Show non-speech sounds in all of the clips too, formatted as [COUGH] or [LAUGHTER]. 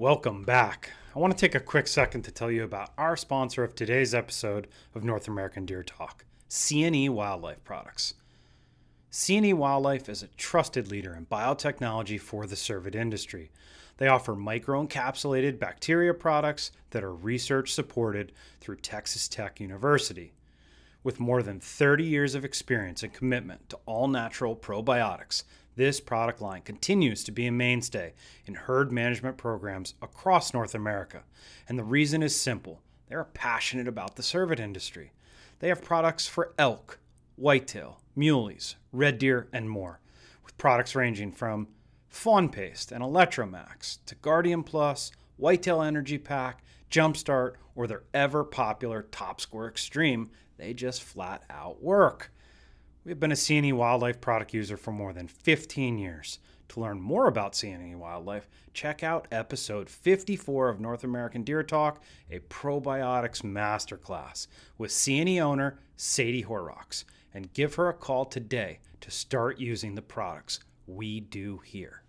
Welcome back. I want to take a quick second to tell you about our sponsor of today's episode of North American Deer Talk, C&E Wildlife Products. C&E Wildlife is a trusted leader in biotechnology for the cervid industry. They offer microencapsulated bacteria products that are research supported through Texas Tech University. With more than 30 years of experience and commitment to all natural probiotics, this product line continues to be a mainstay in herd management programs across North America. And the reason is simple they are passionate about the cervid industry. They have products for elk, whitetail, muleys, red deer, and more, with products ranging from Fawn Paste and Electromax to Guardian Plus, Whitetail Energy Pack, Jumpstart, or their ever popular Top Score Extreme. They just flat out work. We've been a C&E Wildlife product user for more than 15 years. To learn more about C&E Wildlife, check out episode 54 of North American Deer Talk, a probiotics masterclass with C&E owner Sadie Horrocks, and give her a call today to start using the products we do here.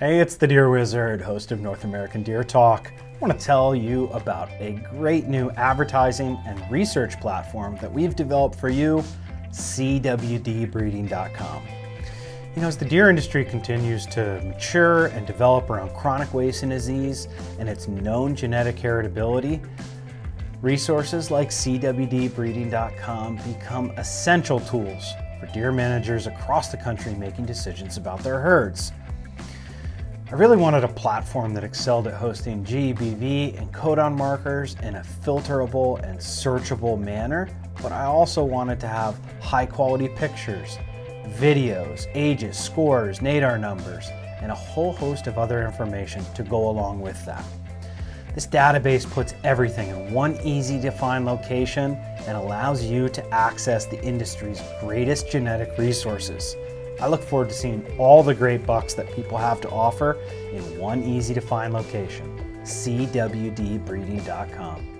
Hey, it's the Deer Wizard, host of North American Deer Talk. I want to tell you about a great new advertising and research platform that we've developed for you, CWDbreeding.com. You know, as the deer industry continues to mature and develop around chronic wasting disease and its known genetic heritability, resources like CWDbreeding.com become essential tools for deer managers across the country making decisions about their herds. I really wanted a platform that excelled at hosting GBV and codon markers in a filterable and searchable manner, but I also wanted to have high quality pictures, videos, ages, scores, NADR numbers, and a whole host of other information to go along with that. This database puts everything in one easy to find location and allows you to access the industry's greatest genetic resources. I look forward to seeing all the great bucks that people have to offer in one easy to find location cwdbreeding.com.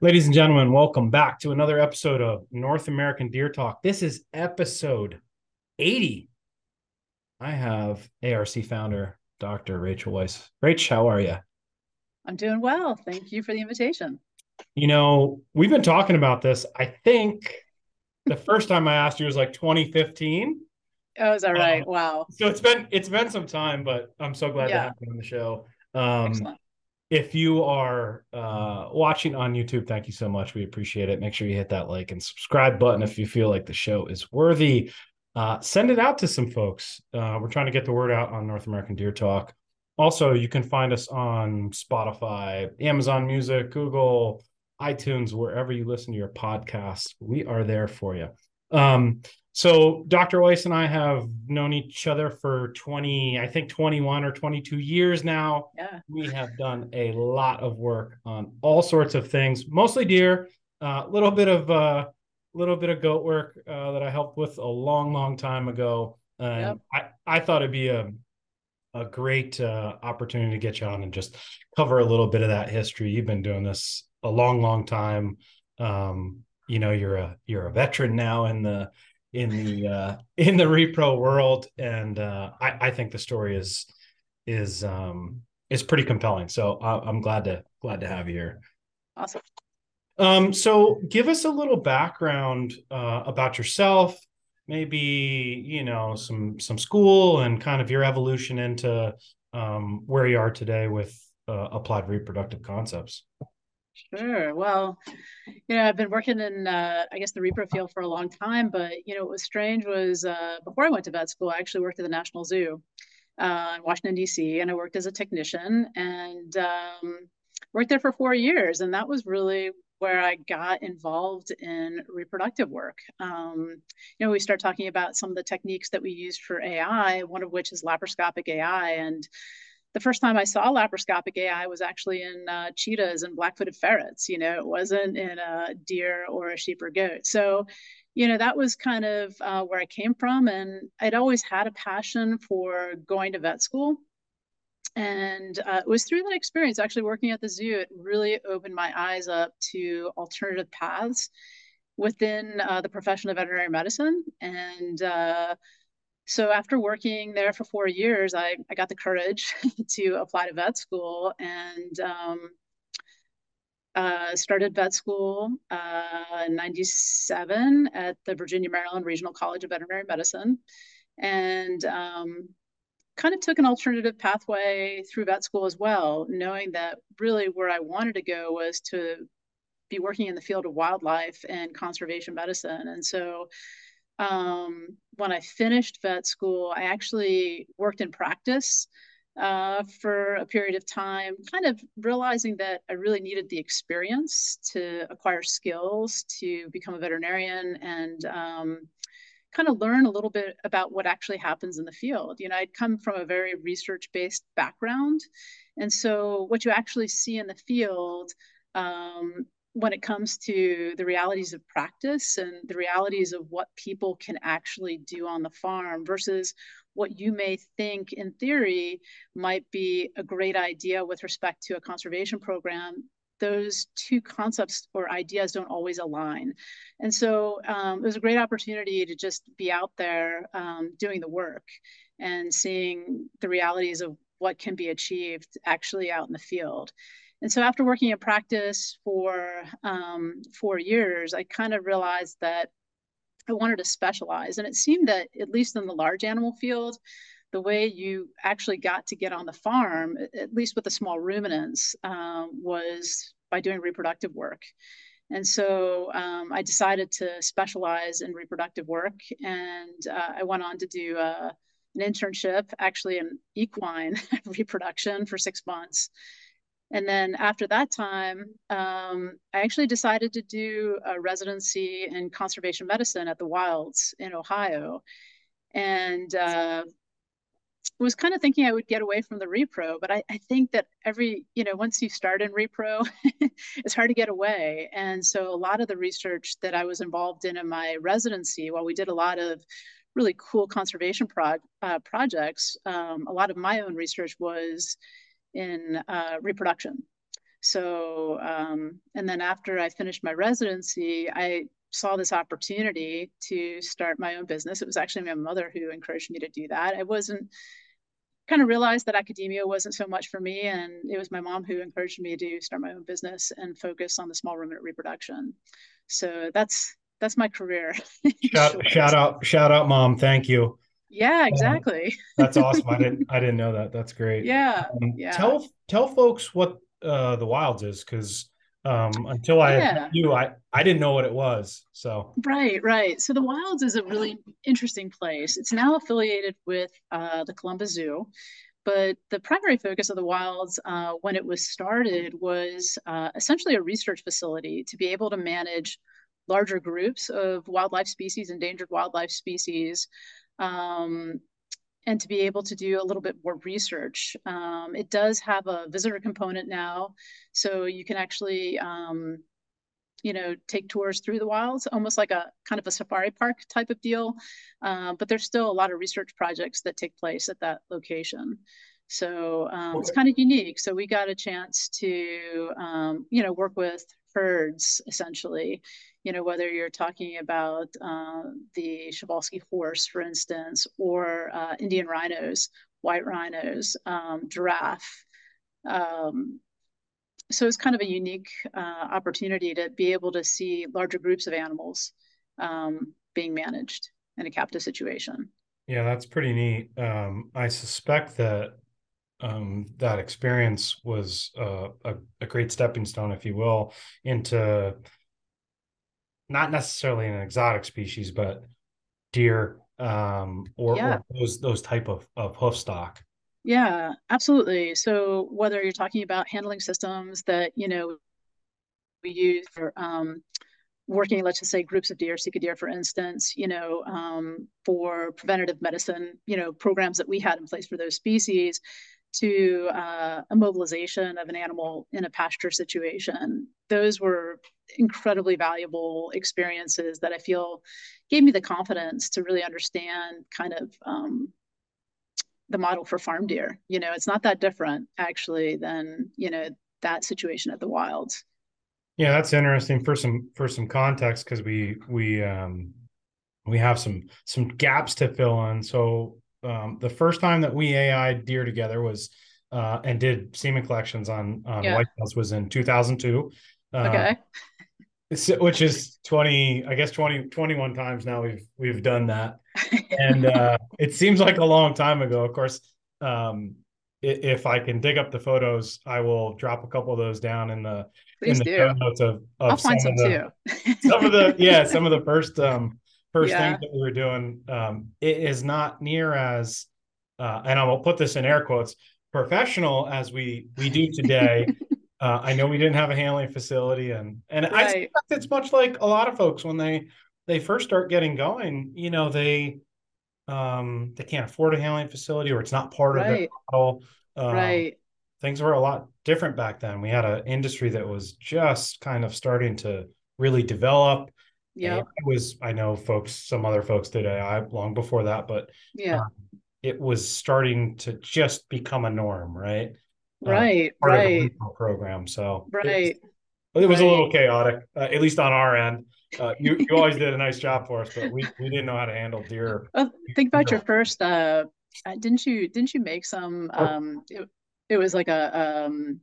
Ladies and gentlemen, welcome back to another episode of North American Deer Talk. This is episode 80. I have ARC founder Dr. Rachael Weiss. Rach, how are you? I'm doing well. Thank you for the invitation. You know, we've been talking about this, I think, the first time I asked you was like 2015. Oh, is that right? Um, wow. So it's been it's been some time, but I'm so glad yeah. to have you on the show. Um, Excellent. If you are uh, watching on YouTube, thank you so much. We appreciate it. Make sure you hit that like and subscribe button if you feel like the show is worthy. Uh, send it out to some folks. Uh, we're trying to get the word out on North American Deer Talk. Also, you can find us on Spotify, Amazon Music, Google, iTunes, wherever you listen to your podcast. We are there for you. Um, so Dr. Weiss and I have known each other for 20, I think 21 or 22 years now. Yeah. We have done a lot of work on all sorts of things, mostly deer, a uh, little bit of a uh, little bit of goat work uh, that I helped with a long, long time ago. And yep. I, I thought it'd be a a great uh, opportunity to get you on and just cover a little bit of that history. You've been doing this a long, long time. Um, you know, you're a you're a veteran now in the in the uh, [LAUGHS] in the repro world, and uh, I, I think the story is is um, is pretty compelling. So I, am glad to glad to have you here. Awesome. Um, so give us a little background uh, about yourself, maybe you know some some school and kind of your evolution into um, where you are today with uh, applied reproductive concepts. Sure. Well, you know, I've been working in, uh, I guess, the repro field for a long time. But you know, what was strange was uh, before I went to vet school, I actually worked at the National Zoo uh, in Washington D.C. and I worked as a technician and um, worked there for four years. And that was really where I got involved in reproductive work. Um, you know, we start talking about some of the techniques that we used for AI, one of which is laparoscopic AI, and the first time I saw laparoscopic AI was actually in uh, cheetahs and black-footed ferrets. You know, it wasn't in a deer or a sheep or goat. So, you know, that was kind of uh, where I came from, and I'd always had a passion for going to vet school. And uh, it was through that experience, actually working at the zoo, it really opened my eyes up to alternative paths within uh, the profession of veterinary medicine. And uh, so after working there for four years, I, I got the courage [LAUGHS] to apply to vet school and um, uh, started vet school uh, in 97 at the Virginia Maryland Regional College of Veterinary Medicine. And um, kind of took an alternative pathway through vet school as well, knowing that really where I wanted to go was to be working in the field of wildlife and conservation medicine. And so um, when I finished vet school, I actually worked in practice uh, for a period of time, kind of realizing that I really needed the experience to acquire skills to become a veterinarian and um, kind of learn a little bit about what actually happens in the field. You know, I'd come from a very research based background. And so what you actually see in the field um, when it comes to the realities of practice and the realities of what people can actually do on the farm versus what you may think in theory might be a great idea with respect to a conservation program those two concepts or ideas don't always align. And so um, it was a great opportunity to just be out there um, doing the work and seeing the realities of what can be achieved actually out in the field. And so after working in practice for um, four years, I kind of realized that I wanted to specialize. And it seemed that, at least in the large animal field, the way you actually got to get on the farm, at least with the small ruminants, um, was by doing reproductive work. And so um, I decided to specialize in reproductive work. And uh, I went on to do uh, an internship, actually in equine [LAUGHS] reproduction for six months. And then after that time, um, I actually decided to do a residency in conservation medicine at the Wilds in Ohio. And uh, was kind of thinking I would get away from the repro, but I, I think that every, you know, once you start in repro, [LAUGHS] it's hard to get away. And so a lot of the research that I was involved in in my residency, while we did a lot of really cool conservation uh, projects, um, a lot of my own research was in uh, reproduction. So, um, and then after I finished my residency, I saw this opportunity to start my own business. It was actually my mother who encouraged me to do that. I wasn't kind of realized that academia wasn't so much for me, and it was my mom who encouraged me to start my own business and focus on the small ruminant reproduction. So that's that's my career. [LAUGHS] shout, shout out, shout out, mom! Thank you. Yeah, exactly. that's awesome. I didn't [LAUGHS] I didn't know that. That's great. Yeah. Um, yeah. Tell tell folks what uh, the Wilds is because um, until I yeah. knew I I didn't know what it was. So right, right. So the Wilds is a really interesting place. It's now affiliated with uh, the Columbus Zoo, but the primary focus of the Wilds uh, when it was started was uh, essentially a research facility to be able to manage larger groups of wildlife species, endangered wildlife species. Um, and to be able to do a little bit more research. Um, it does have a visitor component now, so you can actually, um, you know, take tours through the wilds, almost like a kind of a safari park type of deal. Uh, but there's still a lot of research projects that take place at that location. So um, okay. it's kind of unique. So we got a chance to, um, you know, work with herds essentially you know, whether you're talking about uh, the Przewalski horse, for instance, or uh, Indian rhinos, white rhinos, um, giraffe. Um, so it's kind of a unique uh, opportunity to be able to see larger groups of animals um, being managed in a captive situation. Yeah, that's pretty neat. Um, I suspect that um, that experience was uh, a, a, great stepping stone, if you will, into not necessarily an exotic species, but deer um, or, yeah. or those those type of of hoof stock. Yeah, absolutely. So whether you're talking about handling systems that you know we use for um, working, let's just say groups of deer, Sika deer, for instance, you know, um, for preventative medicine, you know, programs that we had in place for those species, to uh, immobilization of an animal in a pasture situation. Those were incredibly valuable experiences that I feel gave me the confidence to really understand kind of um, the model for farm deer. You know, it's not that different actually than, you know, that situation at the wilds. Yeah, that's interesting for some for some context because we we um we have some some gaps to fill in. So um, the first time that we AI deer together was uh, and did semen collections on on yeah. whitetails was in 2002. Uh, okay. Which is 20, I guess 20, 21 times now we've we've done that. and uh, [LAUGHS] it seems like a long time ago. Of course, um, if I can dig up the photos, I will drop a couple of those down in the Please in the do. notes of, of I'll find some, some the, too. some of the yeah, some of the [LAUGHS] first um first yeah. things that we were doing. Um, it is not near as uh, and I will put this in air quotes professional as we we do today. [LAUGHS] uh, I know we didn't have a handling facility, and and right. I suspect it's much like a lot of folks when they they first start getting going. You know, they um, they can't afford a handling facility or it's not part right. of their model. Um, right. Things were a lot different back then. We had an industry that was just kind of starting to really develop. Yeah. It was, I know folks, some other folks did AI long before that, but yeah, um, it was starting to just become a norm, right? Right. Uh, right. program. So right. It, it was right. a little chaotic, uh, at least on our end uh, you you always did a nice job for us, but we, we didn't know how to handle deer. Well, [LAUGHS] think about your [LAUGHS] first. Uh, uh, didn't you didn't you make some? Oh. Um, it, it was like a um,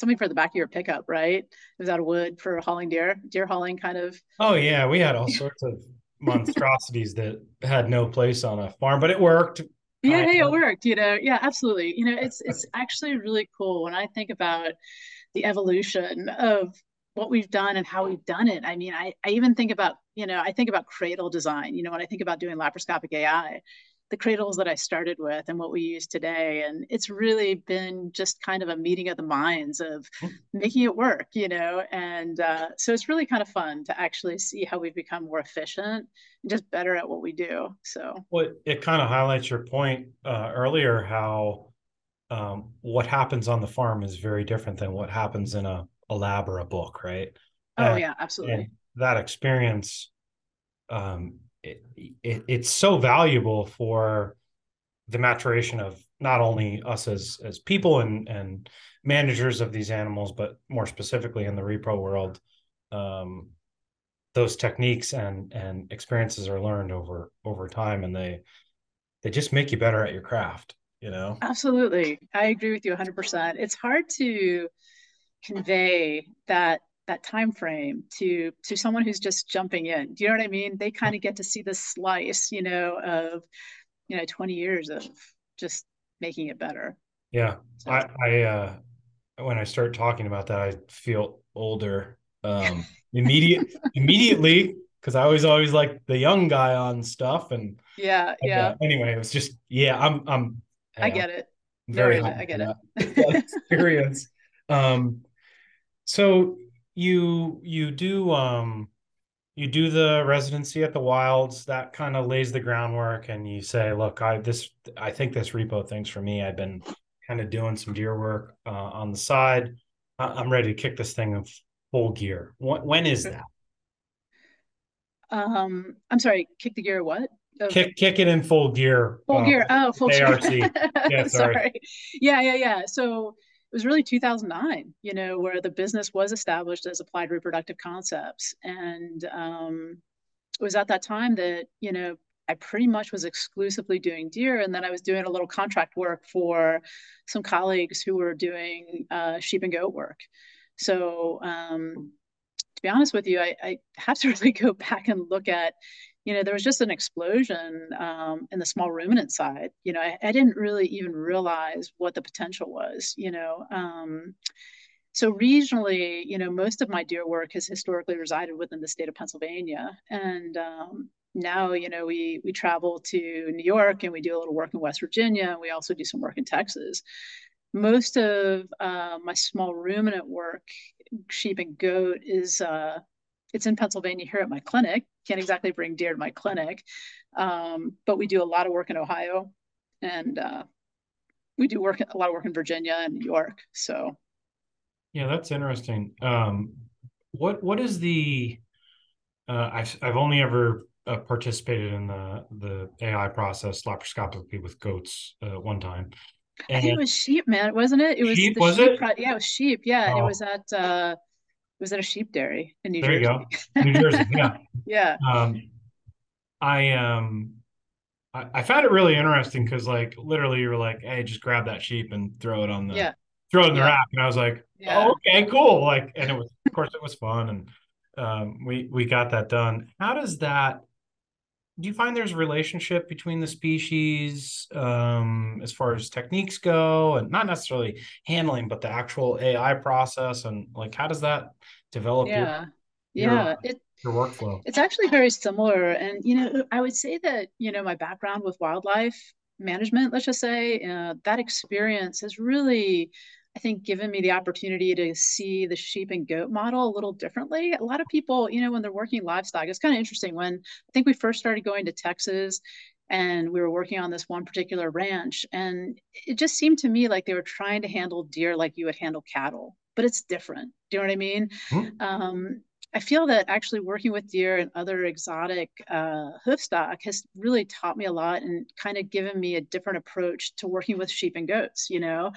something for the back of your pickup, right? It was out of wood for hauling deer, deer hauling, kind of. Oh yeah, we had all sorts of monstrosities that had no place on a farm, but it worked. Yeah, hey, it worked. You know, yeah, absolutely. You know, it's it's actually really cool when I think about the evolution of what we've done and how we've done it. I mean, I, I even think about, you know, I think about cradle design, you know, when I think about doing laparoscopic AI, the cradles that I started with and what we use today. And it's really been just kind of a meeting of the minds of hmm. making it work, you know. And uh, so it's really kind of fun to actually see how we've become more efficient and just better at what we do. So, well, it kind of highlights your point uh, earlier how um, what happens on the farm is very different than what happens in a a lab or a book, right? Oh and, yeah, absolutely. that experience, um, it, it, it's so valuable for the maturation of not only us as as people and and managers of these animals, but more specifically in the repro world, um, those techniques and and experiences are learned over over time, and they they just make you better at your craft. You know, absolutely. I agree with you 100%. It's hard to convey that that time frame to to someone who's just jumping in. Do you know what i mean? They kind of get to see the slice you know of you know 20 years of just making it better. Yeah. So. i i uh when i start talking about that i feel older um [LAUGHS] immediate immediately because i was always like the young guy on stuff and yeah yeah. uh, anyway it was just yeah i'm i'm i get it. Very no, i get it. experience [LAUGHS] um so you you do um you do the residency at the wilds. That kind of lays the groundwork and you say look i this i think this repo thing's for me. I've been kind of doing some deer work uh, on the side. I'm ready to kick this thing in full gear. When, when is that? Um i'm sorry kick the gear what? Kick kick it in full gear full uh, gear. Oh full ARC. [LAUGHS] yeah sorry. sorry. Yeah yeah yeah. So it was really 2009, you know, where the business was established as Applied Reproductive Concepts. And um, it was at that time that, you know, I pretty much was exclusively doing deer. And then I was doing a little contract work for some colleagues who were doing uh, sheep and goat work. So, um, to be honest with you, I, I have to [LAUGHS] really go back and look at you know, there was just an explosion um, in the small ruminant side. You know, I, I, didn't really even realize what the potential was, you know. Um, so regionally, you know, most of my deer work has historically resided within the state of Pennsylvania. And um, now, you know, we we travel to New York and we do a little work in West Virginia. And we also do some work in Texas. Most of uh, my small ruminant work, sheep and goat, is uh, it's in Pennsylvania here at my clinic. Can't exactly bring deer to my clinic, um, but we do a lot of work in Ohio, and uh, we do work a lot of work in Virginia and New York. So, yeah, that's interesting. Um, what what is the? Uh, I've I've only ever uh, participated in the the AI process laparoscopically with goats uh, one time. And I think it was sheep, man, wasn't it? It was sheep, was sheep it? Pro- yeah, it was sheep. Yeah, oh. it was at uh, was at a sheep dairy in New there Jersey. There you go. New Jersey, yeah. [LAUGHS] yeah. Um, I um I, I found it really interesting because like literally you were like, hey, just grab that sheep and throw it on the yeah throw it in the yeah rack. And I was like, yeah oh, okay, cool. Like, and it was of course it was fun and um we we got that done. How does that do you find there's a relationship between the species um, as far as techniques go? And not necessarily handling but the actual ai process and like how does that develop your yeah. your yeah it your workflow? It's actually very similar. And, you know, I would say that, you know, my background with wildlife management, let's just say, uh, that experience has really, I think, given me the opportunity to see the sheep and goat model a little differently. A lot of people, you know, when they're working livestock, it's kind of interesting. When I think we first started going to Texas and we were working on this one particular ranch, and it just seemed to me like they were trying to handle deer like you would handle cattle, but it's different. Do you know what I mean? Hmm. Um, I feel that actually working with deer and other exotic uh, hoofstock has really taught me a lot and kind of given me a different approach to working with sheep and goats. You know,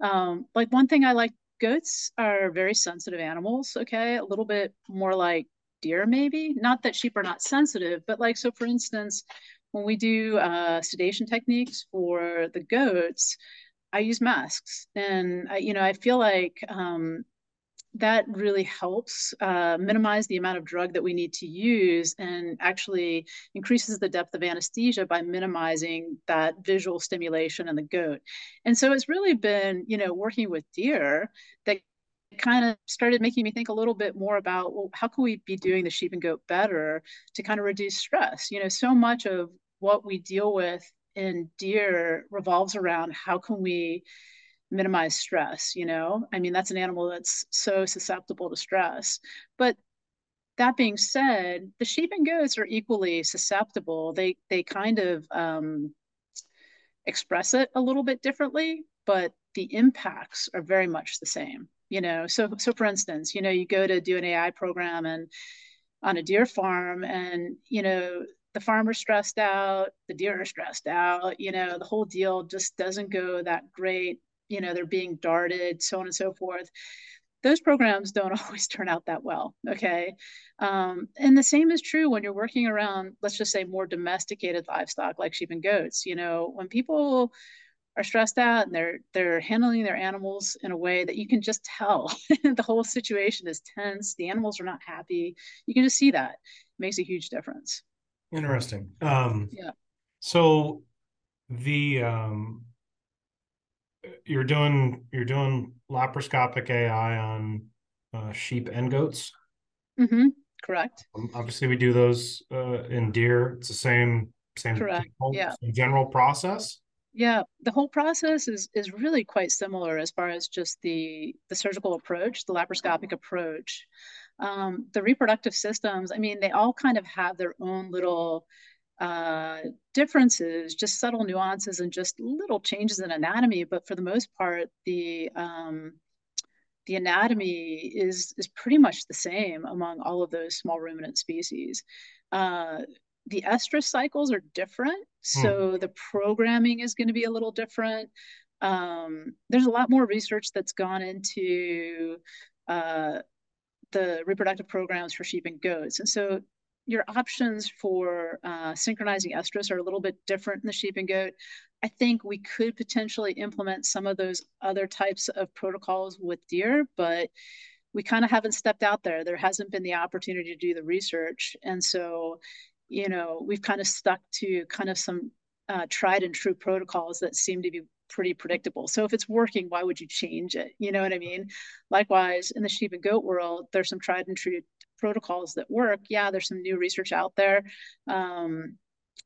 um, like one thing I like, goats are very sensitive animals. Okay, a little bit more like deer, maybe. Not that sheep are not sensitive, but like so. For instance, when we do uh, sedation techniques for the goats, I use masks, and I, you know, I feel like um, that really helps uh, minimize the amount of drug that we need to use and actually increases the depth of anesthesia by minimizing that visual stimulation in the goat. And so it's really been, you know, working with deer that kind of started making me think a little bit more about well, how can we be doing the sheep and goat better to kind of reduce stress? You know, so much of what we deal with in deer revolves around how can we minimize stress you know? I mean that's an animal that's so susceptible to stress. But that being said the sheep and goats are equally susceptible. They they kind of um, express it a little bit differently but the impacts are very much the same you know? So so for instance you know you go to do an ai program and on a deer farm and you know the farmer's stressed out the deer are stressed out you know the whole deal just doesn't go that great you know they're being darted so on and so forth. Those programs don't [LAUGHS] always turn out that well okay? Um, and the same is true when you're working around let's just say more domesticated livestock like sheep and goats you know? When people are stressed out and they're they're handling their animals in a way that you can just tell [LAUGHS] the whole situation is tense the animals are not happy you can just see that. It makes a huge difference. Interesting. Um yeah. so the um you're doing you're doing laparoscopic AI on uh, sheep and goats. Mm-hmm. Correct. Um, obviously, we do those uh, in deer. It's the same same, Correct. Whole, yeah. Same general process. Yeah, the whole process is is really quite similar as far as just the the surgical approach, the laparoscopic approach. Um, the reproductive systems, I mean, they all kind of have their own little uh, differences, just subtle nuances and just little changes in anatomy. But for the most part, the um, the anatomy is is pretty much the same among all of those small ruminant species. Uh, the estrus cycles are different, hmm. so the programming is going to be a little different. Um, there's a lot more research that's gone into uh, the reproductive programs for sheep and goats, and so your options for uh, synchronizing estrus are a little bit different in the sheep and goat. I think we could potentially implement some of those other types of protocols with deer, but we kind of haven't stepped out there. There hasn't been the opportunity to do the research. And so, you know, we've kind of stuck to kind of some uh, tried and true protocols that seem to be pretty predictable. So if it's working, why would you change it? You know what I mean? Likewise, in the sheep and goat world, there's some tried and true protocols that work. Yeah, there's some new research out there. Um,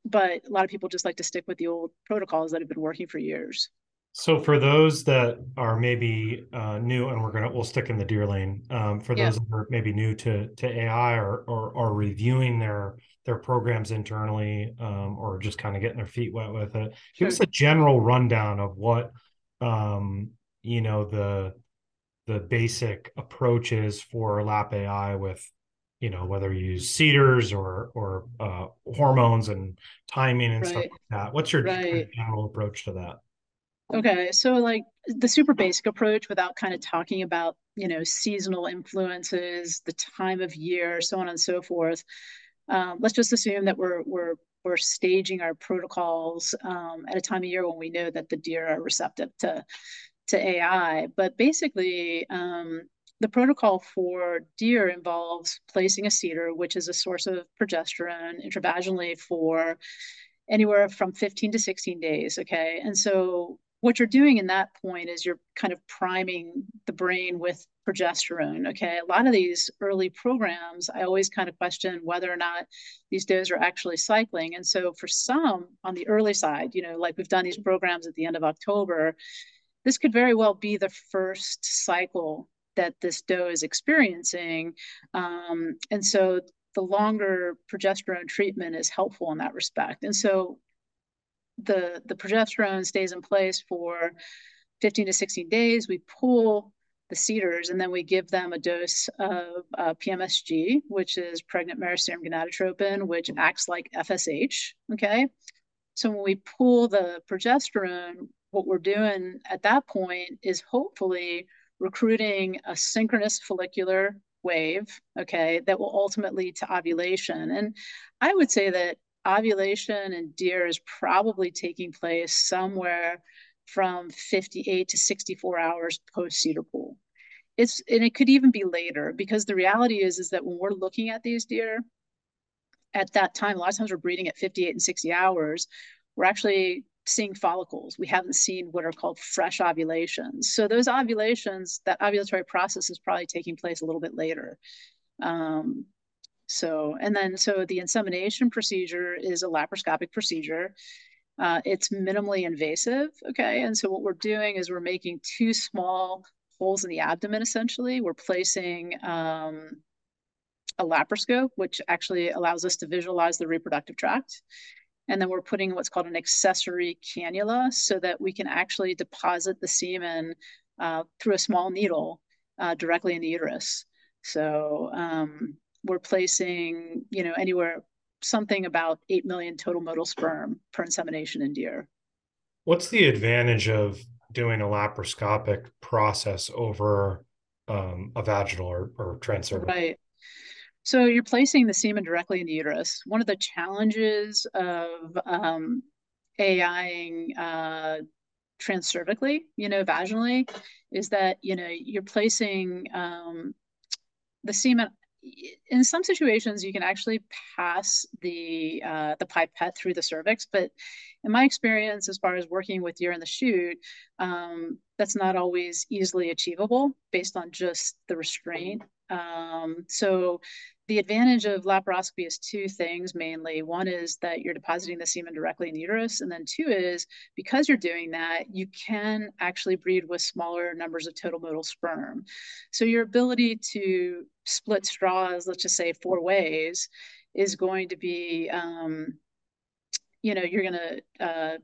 but a lot of people just like to stick with the old protocols that have been working for years. So for those that are maybe uh, new, and we're gonna we'll stick in the deer lane. Um, for those yeah. that are maybe new to to AI or or, or reviewing their their programs internally, um, or just kind of getting their feet wet with it, sure. give us a general rundown of what um, you know the the basic approaches for Lap AI with you know whether you use CIDRs or or uh, hormones and timing and right. stuff like that what's your right. general approach to that okay so like the super basic approach without kind of talking about you know seasonal influences the time of year so on and so forth um, let's just assume that we're we're we're staging our protocols um, at a time of year when we know that the deer are receptive to to AI. But basically, um, the protocol for deer involves placing a CIDR, which is a source of progesterone, intravaginally for anywhere from 15 to 16 days. Okay. And so what you're doing in that point is you're kind of priming the brain with progesterone. Okay. A lot of these early programs, I always kind of question whether or not these does are actually cycling. And so for some on the early side, you know, like we've done these programs at the end of October, this could very well be the first cycle that this doe is experiencing. Um, and so the longer progesterone treatment is helpful in that respect. And so the, the progesterone stays in place for 15 to 16 days. We pull the CIDRs and then we give them a dose of uh, PMSG, which is pregnant serum gonadotropin, which acts like FSH. Okay. So when we pull the progesterone, what we're doing at that point is hopefully recruiting a synchronous follicular wave, okay, that will ultimately lead to ovulation. And I would say that ovulation in deer is probably taking place somewhere from 58 to 64 hours post CIDR pool. It's and it could even be later because the reality is is that when we're looking at these deer at that time, a lot of times we're breeding at 58 and 60 hours. We're actually seeing follicles. We haven't seen what are called fresh ovulations. So those ovulations, that ovulatory process is probably taking place a little bit later. Um, so, and then, so the insemination procedure is a laparoscopic procedure. Uh, it's minimally invasive, okay? And so what we're doing is we're making two small holes in the abdomen, essentially. We're placing um, a laparoscope, which actually allows us to visualize the reproductive tract. And then we're putting what's called an accessory cannula so that we can actually deposit the semen uh, through a small needle uh, directly in the uterus. So um, we're placing, you know, anywhere something about 8 million total motile sperm per insemination in deer. What's the advantage of doing a laparoscopic process over um, a vaginal or, or transcervical? Right. So you're placing the semen directly in the uterus. One of the challenges of um, AIing uh, transcervically, you know, vaginally, is that you know you're placing um, the semen. In some situations, you can actually pass the uh, the pipette through the cervix, but in my experience, as far as working with deer in the chute, um, that's not always easily achievable based on just the restraint. Um, so the advantage of laparoscopy is two things mainly. One is that you're depositing the semen directly in the uterus. And then two is because you're doing that, you can actually breed with smaller numbers of total motile sperm. So your ability to split straws, let's just say four ways, is going to be, um, you know, you're going to uh,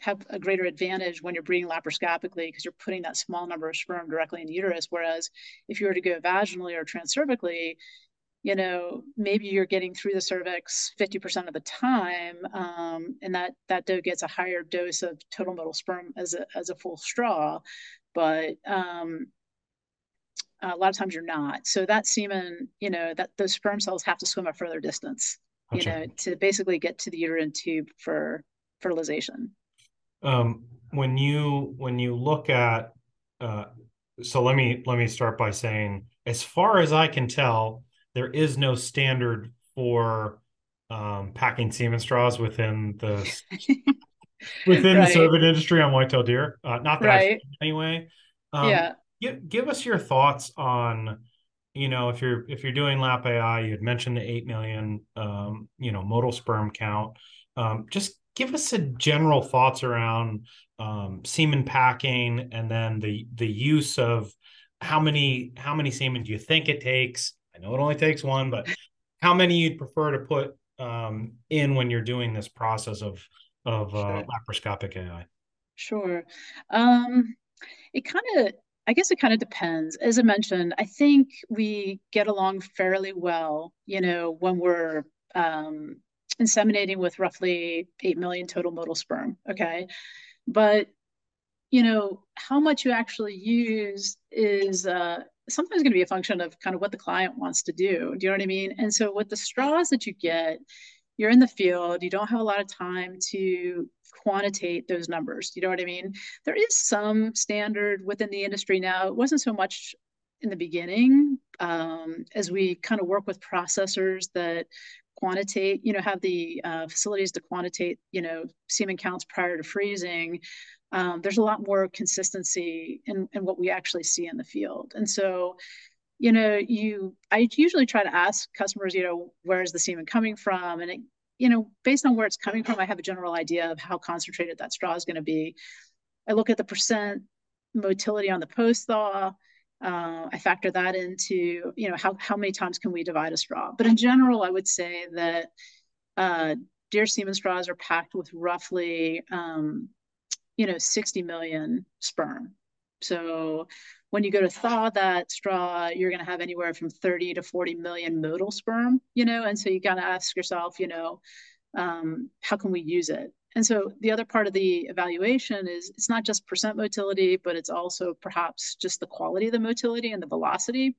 have a greater advantage when you're breeding laparoscopically because you're putting that small number of sperm directly in the uterus. Whereas if you were to go vaginally or transcervically, you know, maybe you're getting through the cervix 50% of the time, um, and that that doe gets a higher dose of total motile sperm as a as a full straw, but um, a lot of times you're not. So that semen, you know, that those sperm cells have to swim a further distance, gotcha. you know, to basically get to the uterine tube for fertilization. Um, when you when you look at, uh, so let me let me start by saying, as far as I can tell there is no standard for um, packing semen straws within the [LAUGHS] within right. the cervid industry on whitetail deer. Uh, not that right. anyway. Um, yeah. Give, give us your thoughts on, you know, if you're if you're doing lap AI, you had mentioned the eight million, um, you know, motile sperm count. Um, just give us a general thoughts around um, semen packing and then the the use of how many how many semen do you think it takes I know it only takes one, but how many you'd prefer to put um, in when you're doing this process of of uh, laparoscopic AI? Sure. Um, it kind of, I guess it kind of depends. As I mentioned, I think we get along fairly well, you know, when we're um, inseminating with roughly 8 million total motile sperm. Okay. But, you know, how much you actually use is uh, sometimes going to be a function of kind of what the client wants to do. Do you know what I mean? And so with the straws that you get, you're in the field, you don't have a lot of time to quantitate those numbers. You know what I mean? There is some standard within the industry now. It wasn't so much in the beginning um, as we kind of work with processors that quantitate, you know, have the uh, facilities to quantitate, you know, semen counts prior to freezing. Um, there's a lot more consistency in, in what we actually see in the field. And so, you know, you I usually try to ask customers, you know, where's the semen coming from? And it, you know, based on where it's coming from, I have a general idea of how concentrated that straw is going to be. I look at the percent motility on the post thaw. Uh, I factor that into, you know, how, how many times can we divide a straw? But in general, I would say that uh, deer semen straws are packed with roughly, um, you know, 60 million sperm. So when you go to thaw that straw, you're going to have anywhere from 30 to 40 million motile sperm, you know, and so you got to ask yourself, you know, um, how can we use it? And so the other part of the evaluation is it's not just percent motility, but it's also perhaps just the quality of the motility and the velocity.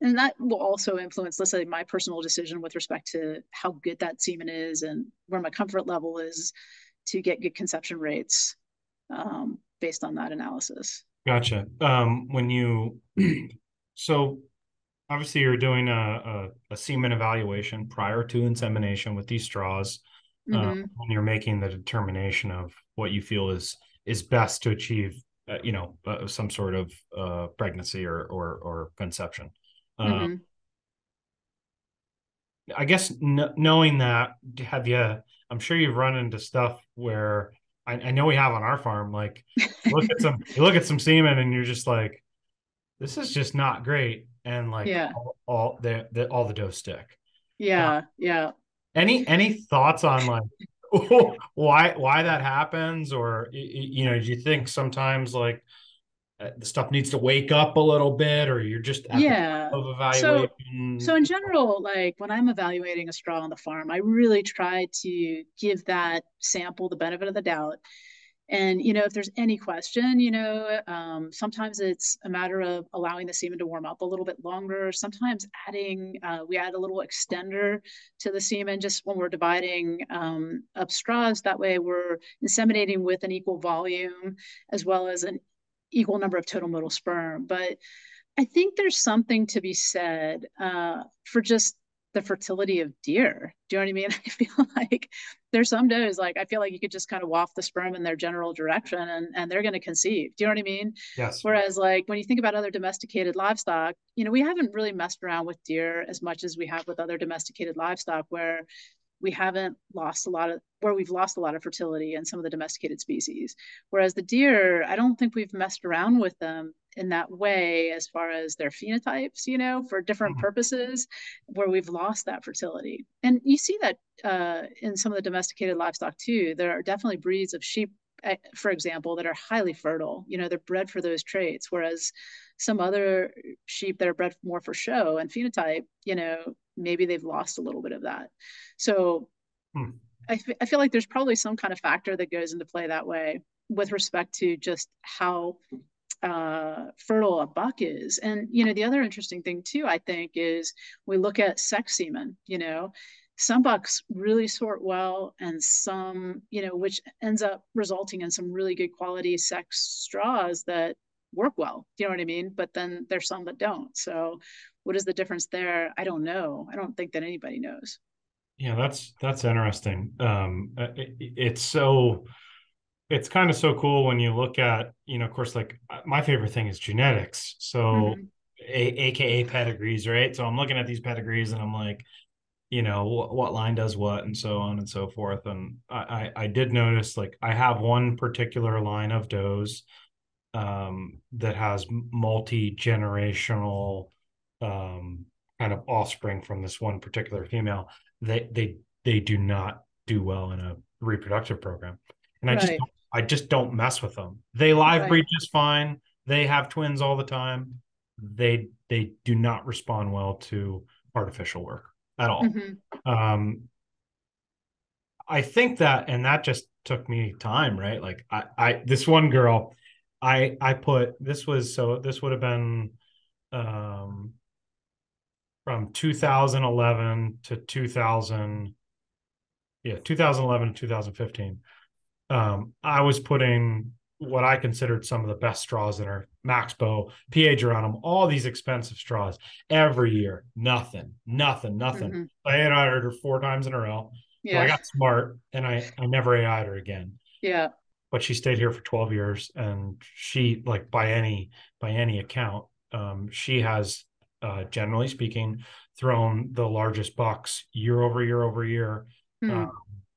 And that will also influence, let's say, my personal decision with respect to how good that semen is and where my comfort level is to get good conception rates um, based on that analysis. Gotcha. Um, when you, [CLEARS THROAT] so obviously you're doing a, a, a, semen evaluation prior to insemination with these straws uh, mm-hmm. when you're making the determination of what you feel is is best to achieve uh, you know uh, some sort of uh, pregnancy or or, or conception uh, mm-hmm. i guess n- knowing that have you i'm sure you've run into stuff where I, I know we have on our farm like [LAUGHS] look at some you look at some semen and you're just like this is just not great and like yeah. all, all the, the all the doe stick. Yeah um, yeah. any any thoughts on like [LAUGHS] why why that happens, or you know, do you think sometimes like uh, the stuff needs to wake up a little bit, or you're just yeah of evaluation? So, so in general, like when I'm evaluating a straw on the farm, I really try to give that sample the benefit of the doubt and, you know, if there's any question, you know, um, sometimes it's a matter of allowing the semen to warm up a little bit longer. Sometimes adding, uh, we add a little extender to the semen just when we're dividing um, up straws. That way we're inseminating with an equal volume as well as an equal number of total motile sperm. But I think there's something to be said uh, for just the fertility of deer. Do you know what I mean? [LAUGHS] I feel like there's some days like I feel like you could just kind of waft the sperm in their general direction and, and they're going to conceive. Do you know what I mean? Yes. Whereas like when you think about other domesticated livestock, you know, we haven't really messed around with deer as much as we have with other domesticated livestock where we haven't lost a lot of where we've lost a lot of fertility in some of the domesticated species. Whereas the deer i don't think we've messed around with them in that way as far as their phenotypes you know for different mm-hmm. purposes where we've lost that fertility. And you see that uh, in some of the domesticated livestock too. There are definitely breeds of sheep for example that are highly fertile you know they're bred for those traits whereas some other sheep that are bred more for show and phenotype you know maybe they've lost a little bit of that. So hmm. I, f- I feel like there's probably some kind of factor that goes into play that way with respect to just how uh, fertile a buck is. And, you know, the other interesting thing too, I think, is we look at sex semen, you know, some bucks really sort well and some, you know, which ends up resulting in some really good quality sex straws that work well. You know what I mean? But then there's some that don't. So what is the difference there? I don't know. I don't think that anybody knows. Yeah, that's that's interesting. Um, it, it's so it's kind of so cool when you look at you know, of course, like uh, my favorite thing is genetics. So, mm-hmm. a, AKA pedigrees, right? So I'm looking at these pedigrees and I'm like, you know, what, what line does what, and so on and so forth. And I, I I did notice like I have one particular line of does um, that has multi generational um, kind of offspring from this one particular female, they they they do not do well in a reproductive program, and I right. just I just don't mess with them. They live right. breed just fine. They have twins all the time. They they do not respond well to artificial work at all. Mm-hmm. Um, I think that, and that just took me time, right? Like I, I, this one girl, I, I put this was so this would have been um, from 2011 to 2000 yeah 2011 to 2015 um, i was putting what i considered some of the best straws in her maxbow pa geronimo all these expensive straws every year nothing nothing nothing mm-hmm. i had her four times in a row yeah. So I got smart and I, I never AI'd her again. Yeah. But she stayed here for 12 years and she like by any by any account, um, she has uh, generally speaking, thrown the largest bucks year over year over year. Hmm. Um,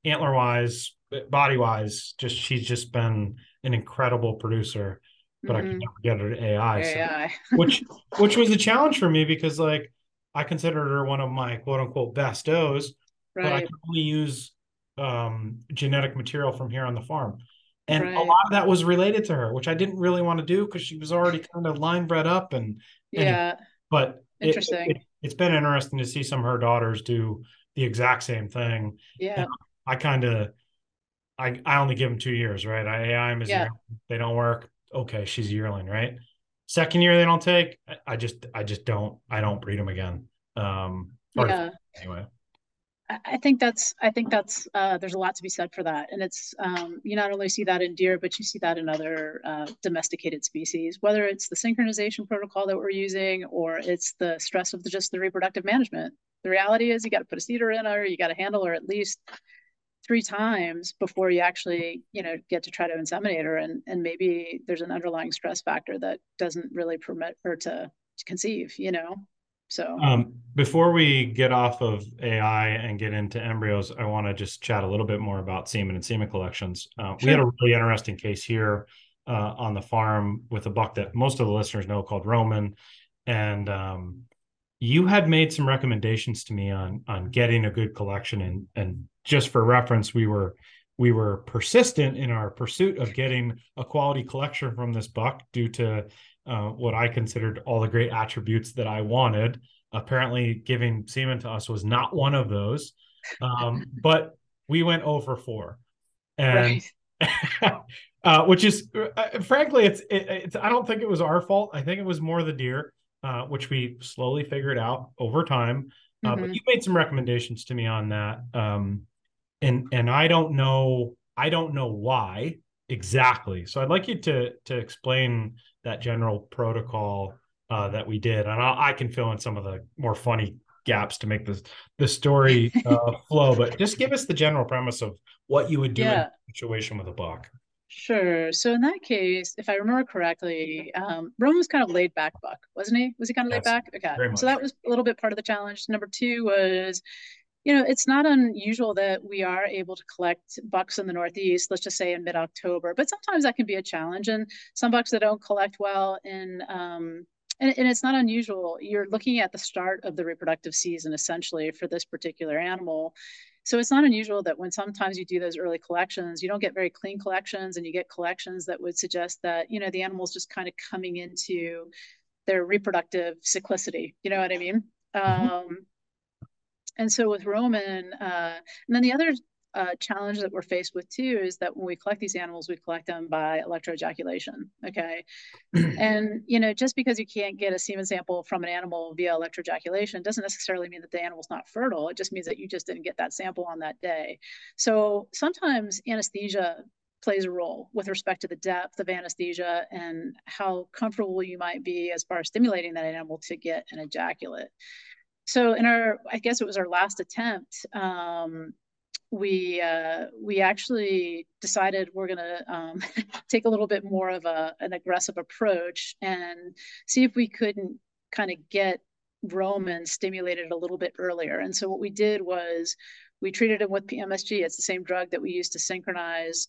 antler wise, body wise, just she's just been an incredible producer. But mm-hmm. I can never get her to AI, AI. So, which [LAUGHS] which was a challenge for me because like I considered her one of my quote unquote best does, right. but I can only use um, genetic material from here on the farm. And right. a lot of that was related to her, which I didn't really want to do because she was already kind of line bred up and, and yeah. But interesting. It, it, has been interesting to see some of her daughters do the exact same thing. Yeah. And I kind of, I I only give them two years, right? I AI them as yeah. they don't work. Okay, she's yearling, right? Second year they don't take. I just I just don't I don't breed them again. Um, yeah. Anyway. I think that's I think that's uh, there's a lot to be said for that, and it's um, you not only see that in deer, but you see that in other uh, domesticated species. Whether it's the synchronization protocol that we're using, or it's the stress of the, just the reproductive management. The reality is, you got to put a CIDR in her, you got to handle her at least three times before you actually you know get to try to inseminate her, and and maybe there's an underlying stress factor that doesn't really permit her to, to conceive. You know. So um, before we get off of AI and get into embryos, I want to just chat a little bit more about semen and semen collections. Uh, sure. We had a really interesting case here uh, on the farm with a buck that most of the listeners know called Roman, and um, you had made some recommendations to me on on getting a good collection. And and just for reference, we were we were persistent in our pursuit of getting a quality collection from this buck due to uh, what I considered all the great attributes that I wanted. Apparently, giving semen to us was not one of those. Um, [LAUGHS] but we went over 4. And right. [LAUGHS] uh, which is, uh, frankly, it's, it, it's, I don't think it was our fault. I think it was more the deer, uh, which we slowly figured out over time. Uh, mm-hmm. But you made some recommendations to me on that. Um, and, and I don't know, I don't know why exactly. So I'd like you to, to explain that general protocol uh, that we did, and I'll, i can fill in some of the more funny gaps to make this the story uh, [LAUGHS] flow. But just give us the general premise of what you would do yeah. in a situation with a buck. Sure. So in that case, if I remember correctly, um, Rome was kind of laid back buck, wasn't he? Was he kind of laid back? Okay. So that was a little bit part of the challenge. Number two was you know, it's not unusual that we are able to collect bucks in the Northeast, let's just say in mid October, but sometimes that can be a challenge. And some bucks that don't collect well in, um, and, and it's not unusual. You're looking at the start of the reproductive season essentially for this particular animal. So it's not unusual that when sometimes you do those early collections, you don't get very clean collections and you get collections that would suggest that, you know, the animal's just kind of coming into their reproductive cyclicity. You know what I mean? Mm-hmm. Um, and so with Roman, uh, and then the other uh, challenge that we're faced with too is that when we collect these animals, we collect them by electroejaculation. Okay. [CLEARS THROAT] and, you know, just because you can't get a semen sample from an animal via electroejaculation doesn't necessarily mean that the animal's not fertile. It just means that you just didn't get that sample on that day. So sometimes anesthesia plays a role with respect to the depth of anesthesia and how comfortable you might be as far as stimulating that animal to get an ejaculate so in our i guess it was our last attempt um, we uh, we actually decided we're going to um, [LAUGHS] take a little bit more of a, an aggressive approach and see if we couldn't kind of get Roman stimulated a little bit earlier. And so what we did was we treated him with PMSG. It's the same drug that we use to synchronize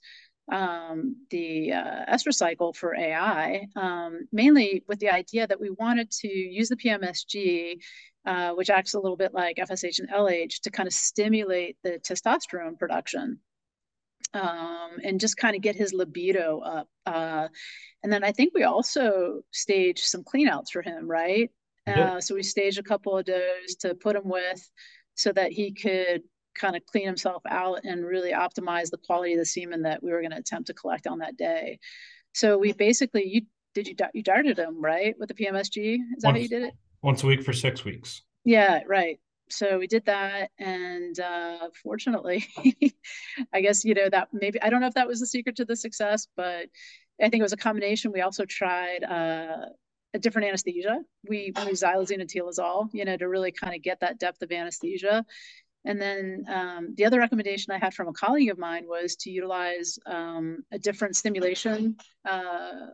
um, the uh, estrous cycle for AI, um, mainly with the idea that we wanted to use the PMSG uh, which acts a little bit like FSH and LH to kind of stimulate the testosterone production um, and just kind of get his libido up. Uh, and then I think we also staged some cleanouts for him, right? Uh, so we staged a couple of those to put him with so that he could kind of clean himself out and really optimize the quality of the semen that we were going to attempt to collect on that day. So we basically, you did you you darted him right with the PMSG? Is that once, how you did it? Once a week for six weeks. Yeah, right. So we did that, and uh, fortunately, [LAUGHS] I guess you know that maybe I don't know if that was the secret to the success, but I think it was a combination. We also tried uh, a different anesthesia. We used xylazine and Telazol, you know, to really kind of get that depth of anesthesia. And then um, the other recommendation I had from a colleague of mine was to utilize um, a different stimulation uh,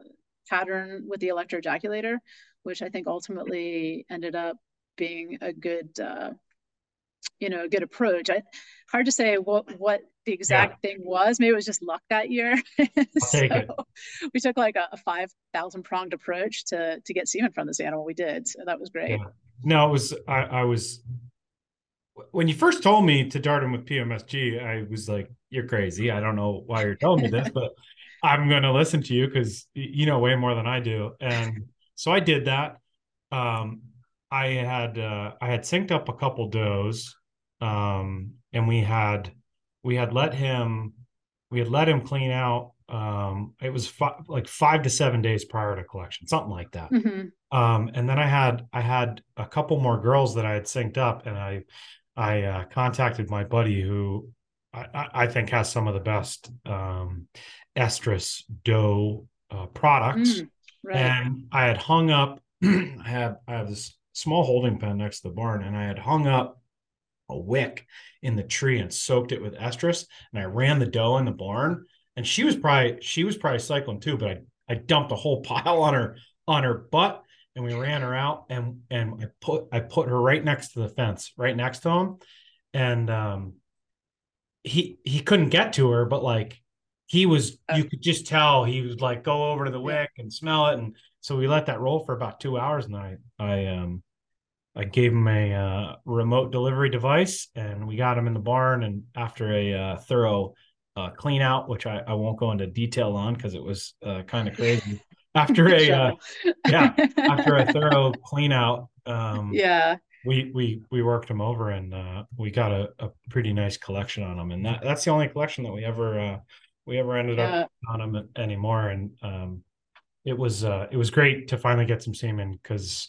pattern with the electroejaculator, which I think ultimately ended up being a good, uh, you know, a good approach. I, hard to say what what the exact yeah. thing was. Maybe it was just luck that year. [LAUGHS] so we took like a, a five thousand pronged approach to to get semen from this animal. We did, so that was great. Yeah. No, it was I, I was when you first told me to dart him with PMSG, I was like, "You're crazy. I don't know why you're telling me this, [LAUGHS] but I'm going to listen to you because you know way more than I do." And so I did that. Um, I had uh, I had synced up a couple does, um, and we had we had let him we had let him clean out. Um, it was fi- like five to seven days prior to collection, something like that. Mm-hmm. Um, and then I had I had a couple more girls that I had synced up, and I I uh, contacted my buddy who I, I, think has some of the best um, estrus doe uh, products, mm, right. and I had hung up. [CLEARS THROAT] I had I have this small holding pen next to the barn, and I had hung up a wick in the tree and soaked it with estrus, and I ran the doe in the barn, and she was probably she was probably cycling too, but I I dumped a whole [LAUGHS] pile on her on her butt and we ran her out and and I put I put her right next to the fence, right next to him. And um he he couldn't get to her, but like he was uh, you could just tell he was like go over to the wick and smell it. And so we let that roll for about two hours and I I um I gave him a uh, remote delivery device and we got him in the barn and after a uh, thorough uh, clean out, which I, I won't go into detail on because it was uh, kind of [LAUGHS] crazy after [LAUGHS] a uh, yeah after a [LAUGHS] thorough clean out um yeah we we we worked them over and uh we got a, a pretty nice collection on them and that that's the only collection that we ever uh we ever ended yeah. up on them anymore and um it was uh it was great to finally get some semen because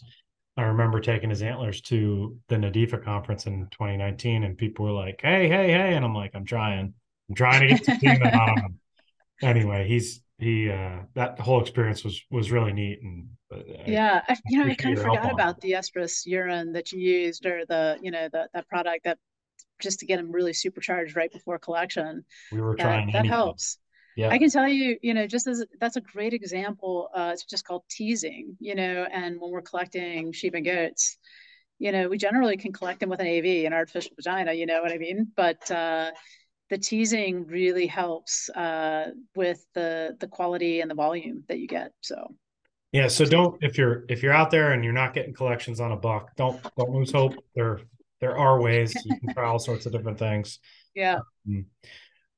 I remember taking his antlers to the NADEFA conference in 2019 and people were like, Hey, hey, hey. And I'm like, I'm trying. I'm trying to get some semen on him. [LAUGHS] Anyway, he's he uh that whole experience was was really neat and uh, yeah I, you know i kind of forgot about the estrus urine that you used or the you know the, that product that just to get them really supercharged right before collection we were trying that, that helps yeah. I can tell you, you know, just as that's a great example. Uh, it's just called teasing, you know, and when we're collecting sheep and goats, you know, we generally can collect them with an AV, an artificial vagina, you know what I mean? But uh, the teasing really helps uh, with the the quality and the volume that you get. So yeah, so don't if you're if you're out there and you're not getting collections on a buck, don't don't lose hope. There there are ways you can try all sorts of different things. [LAUGHS] Yeah. Um,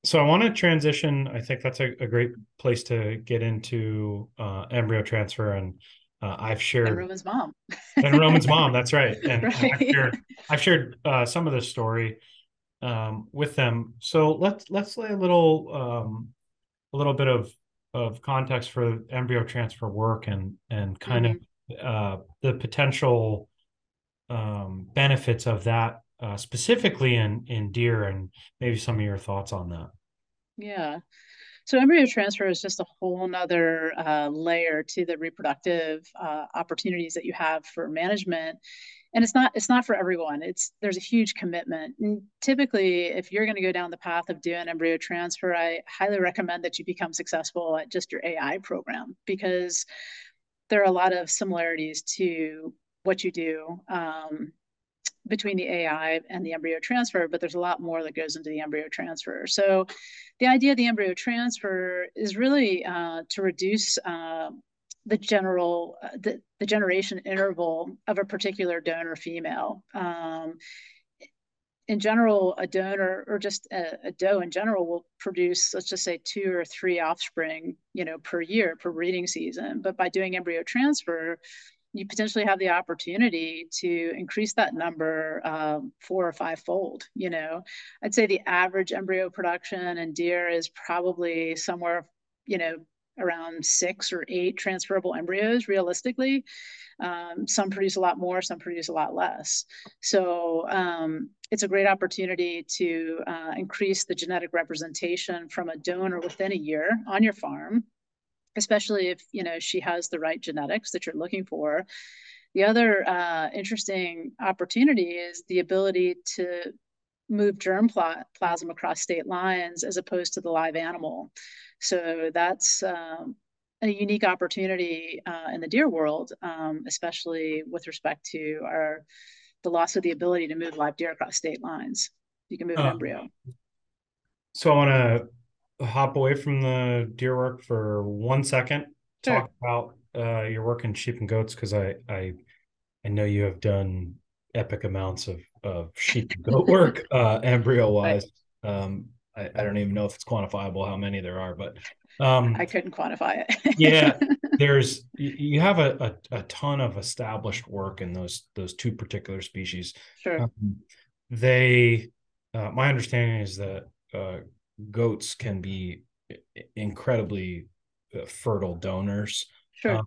so I want to transition. I think that's a, a great place to get into uh, embryo transfer and uh, I've shared and Roman's mom and Roman's mom. That's right. [LAUGHS] And, right. and I've shared, I've shared uh, some of the story um, with them. So let's let's lay a little um, a little bit of of context for embryo transfer work and and kind mm-hmm. of uh, the potential um, benefits of that uh, specifically in in deer and maybe some of your thoughts on that. Yeah. So embryo transfer is just a whole nother uh, layer to the reproductive uh, opportunities that you have for management and it's not it's not for everyone it's there's a huge commitment and typically if you're going to go down the path of doing embryo transfer i highly recommend that you become successful at just your ai program because there are a lot of similarities to what you do um, between the AI and the embryo transfer, but there's a lot more that goes into the embryo transfer. So, the idea of the embryo transfer is really uh, to reduce uh, the general uh, the, the generation interval of a particular donor female. Um, in general a donor or just a, a, doe in general will produce let's just say two or three offspring you know per year per breeding season. But by doing embryo transfer you potentially have the opportunity to increase that number um, four or five fold you know. I'd say the average embryo production in deer is probably somewhere you know around six or eight transferable embryos realistically. Um, some produce a lot more, some produce a lot less. So um, it's a great opportunity to uh, increase the genetic representation from a donor within a year on your farm, especially if you know she has the right genetics that you're looking for. The other uh, interesting opportunity is the ability to move germ pl- plasm across state lines as opposed to the live animal. So that's um, a unique opportunity uh, in the deer world, um, especially with respect to our the loss of the ability to move live deer across state lines. You can move an uh, embryo. So I want to hop away from the deer work for one second. Sure. Talk about uh, your work in sheep and goats because I I I know you have done epic amounts of of sheep and goat work uh, [LAUGHS] embryo wise. Um, I, I, don't even know if it's quantifiable how many there are, but um, I couldn't quantify it. [LAUGHS] yeah, there's you have a, a, a ton of established work in those those two particular species. Sure. Um, they, uh, my understanding is that uh, goats can be incredibly uh, fertile donors. Sure. Um,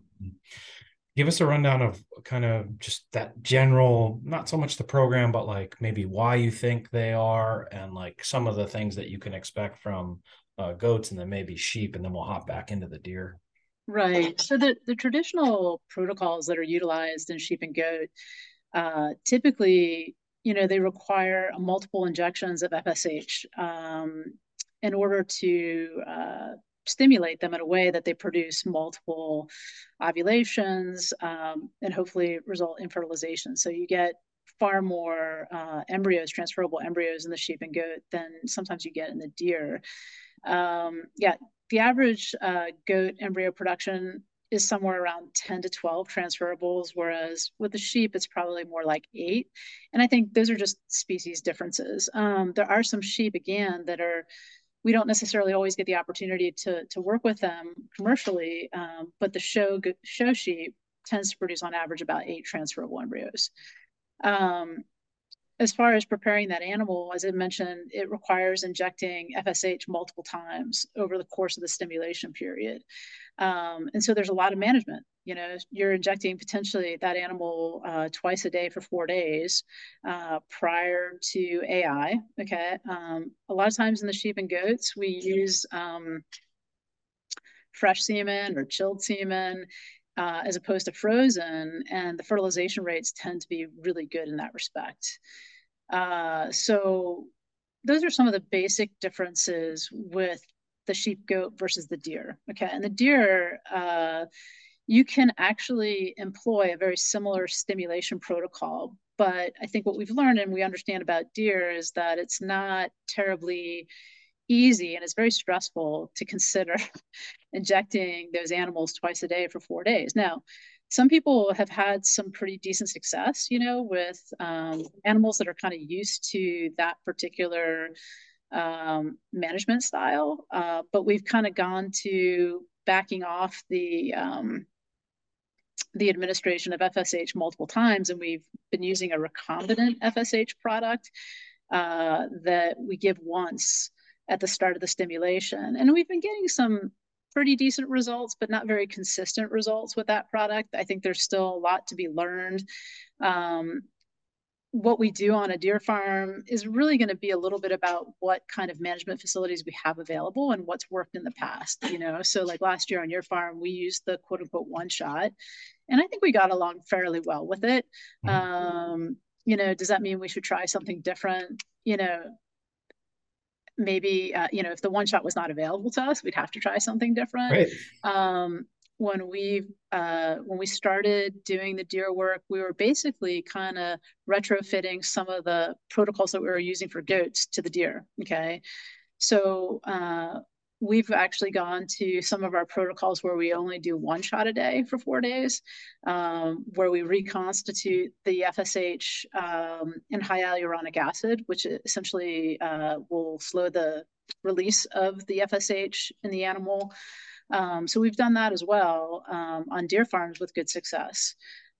give us a rundown of kind of just that general not so much the program but like maybe why you think they are and like some of the things that you can expect from uh, goats and then maybe sheep and then we'll hop back into the deer. Right. So the, the traditional protocols that are utilized in sheep and goat uh, typically you know they require multiple injections of fsh um, in order to uh, stimulate them in a way that they produce multiple ovulations um, and hopefully result in fertilization. So you get far more uh, embryos, transferable embryos in the sheep and goat than sometimes you get in the deer. Um, yeah, the average uh, goat embryo production is somewhere around 10 to 12 transferables, whereas with the sheep, it's probably more like eight. And I think those are just species differences. Um, there are some sheep, again, that are we don't necessarily always get the opportunity to to work with them commercially, um, but the show show sheep tends to produce on average about eight transferable embryos. Um, as far as preparing that animal, as I mentioned, it requires injecting FSH multiple times over the course of the stimulation period. Um, and so there's a lot of management. You know, you're injecting potentially that animal uh, twice a day for four days uh, prior to AI. Okay. Um, a lot of times in the sheep and goats, we use um, fresh semen or chilled semen. Uh, as opposed to frozen, and the fertilization rates tend to be really good in that respect. Uh, so those are some of the basic differences with the sheep goat versus the deer. Okay, and the deer, uh, you can actually employ a very similar stimulation protocol. But I think what we've learned and we understand about deer is that it's not terribly easy and it's very stressful to consider [LAUGHS] injecting those animals twice a day for four days. Now, some people have had some pretty decent success, you know, with um, animals that are kind of used to that particular um, management style. Uh, but we've kind of gone to backing off the um, the administration of FSH multiple times, and we've been using a recombinant FSH product uh, that we give once at the start of the stimulation, and we've been getting some pretty decent results, but not very consistent results with that product. I think there's still a lot to be learned. Um, what we do on a deer farm is really going to be a little bit about what kind of management facilities we have available and what's worked in the past you know so like last year on your farm we used the quote unquote one shot and i think we got along fairly well with it mm-hmm. um, you know does that mean we should try something different you know maybe uh, you know if the one shot was not available to us we'd have to try something different right. um, when we uh, when we started doing the deer work, we were basically kind of retrofitting some of the protocols that we were using for goats to the deer. Okay, so uh, we've actually gone to some of our protocols where we only do one shot a day for four days, um, where we reconstitute the FSH um, in hyaluronic acid, which essentially uh, will slow the release of the FSH in the animal. Um, so we've done that as well um, on deer farms with good success.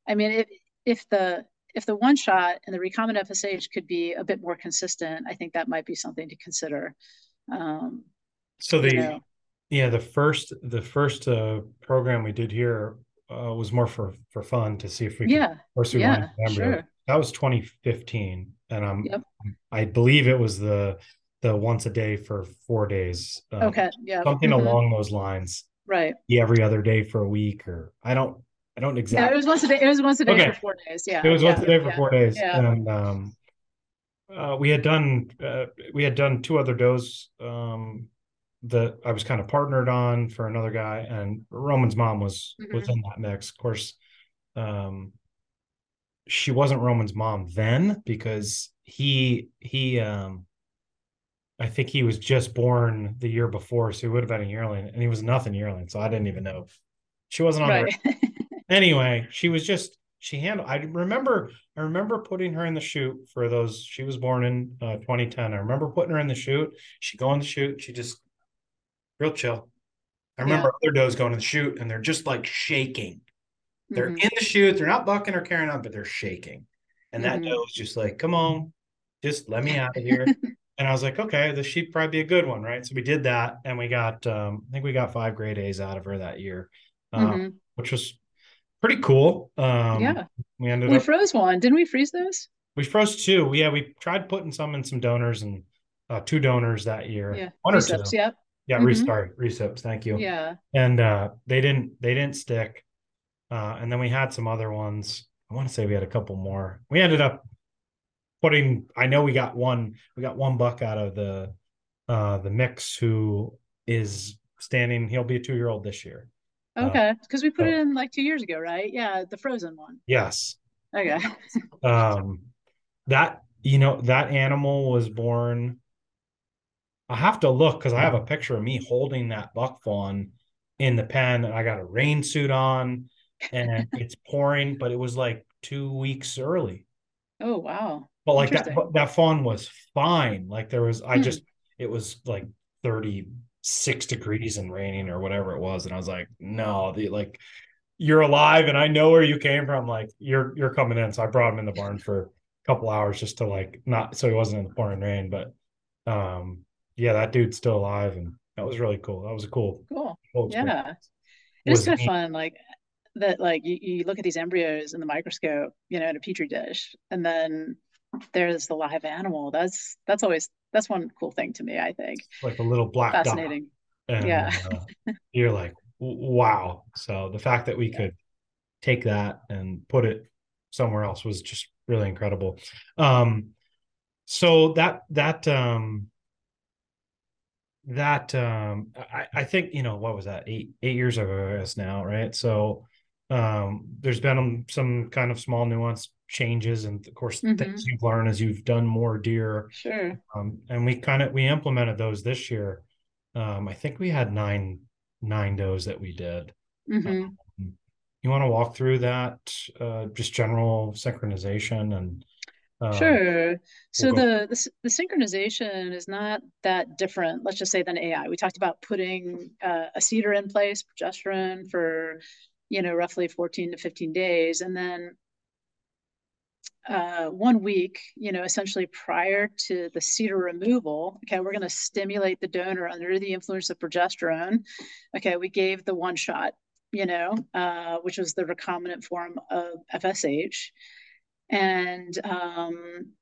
I mean, if if the if the one shot and the recombinant FSH could be a bit more consistent, I think that might be something to consider. Um, so the Yeah, the first the first uh, program we did here uh, was more for for fun to see if we Yeah. could pursue Yeah. Sure. That was 2015, and um, Yep. I believe it was the the once a day for four days. Um, Okay. Yeah. something Mhm. along those lines. Right. Yeah, every other day for a week, or I don't I don't Yeah, it was once a day. It was once a day Okay. for four days. Yeah. It was once a day for yeah, four days, yeah. and um, uh, we had done uh, we had done two other does um, that I was kind of partnered on for another guy, and Roman's mom was was Mhm. in that mix. Of course, um, she wasn't Roman's mom then because he he um, I think he was just born the year before, so he would have been a yearling, and he was nothing yearling, so I didn't even know she wasn't on Right. [LAUGHS] anyway, she was just she handled. I remember I remember putting her in the chute for those. She was born in uh, 2010. I remember putting her in the chute. She go in the chute. She just real chill. I remember other does going in the chute and they're just like shaking. They're Mhm. in the chute. They're not bucking or carrying on, but they're shaking. And that Mhm. doe was just like, "Come on, just let me out of here." [LAUGHS] and I was like, "Okay, this sheep probably be a good one, right?" So we did that, and we got. Um, I think we got five grade A's out of her that year, um, Mhm. which was pretty cool. Um, Yeah. we ended We up froze one. Didn't we freeze those? we froze two. Yeah, we tried putting some in some donors and uh, two donors that year. Yeah. One or two. Yep. Yeah, Mhm. restart recips. Thank you. Yeah. And uh, they didn't they didn't stick. Uh, and then we had some other ones. I want to say we had a couple more. We ended up putting. I know we got one. We got one buck out of the uh, the mix who is standing. He'll be a two year old this year. Uh, Okay. Because we put so- it in like two years ago, right? Yeah. The frozen one. yes. Okay. um that you know that animal was born i have to look because i have a picture of me holding that buck fawn in the pen and i got a rain suit on and [LAUGHS] it's pouring but it was like two weeks early Oh, wow. but like that that fawn was fine like there was i Hmm. just it was like 36 degrees and raining or whatever it was and i was like no the like you're alive and I know where you came from. Like you're you're coming in. So I brought him in the barn for a couple hours just to like not so he wasn't in the pouring rain. But um yeah, that dude's still alive and that was really cool. That was a cool, Cool. cool. Yeah. It Was kind of fun, like that. Like you, you look at these embryos in the microscope, you know, in a petri dish, and then there's the live animal. That's that's always that's one cool thing to me. I think like a little black dot. fascinating. And Yeah. uh, [LAUGHS] you're like, wow. So the fact that we Yeah. could take that and put it somewhere else was just really incredible. Um so that that um that um I, I think you know what was that? Eight eight years ago I guess now right? So um there's been um, some kind of small nuance changes and of course Mhm. things you've learned as you've done more deer. Sure. um and we kind of we implemented those this year. Um I think we had nine nine does that we did. Hmm you want to walk through that uh just general synchronization and um, Sure. So go- the, the the synchronization is not that different, let's just say, than AI. We talked about putting uh, a CIDR in place, progesterone for, you know, roughly 14 to 15 days, and then uh, one week, you know, essentially prior to the CIDR removal. Okay, we're going to stimulate the donor under the influence of progesterone. Okay, we gave the one shot, you know, uh, which was the recombinant form of FSH. And um,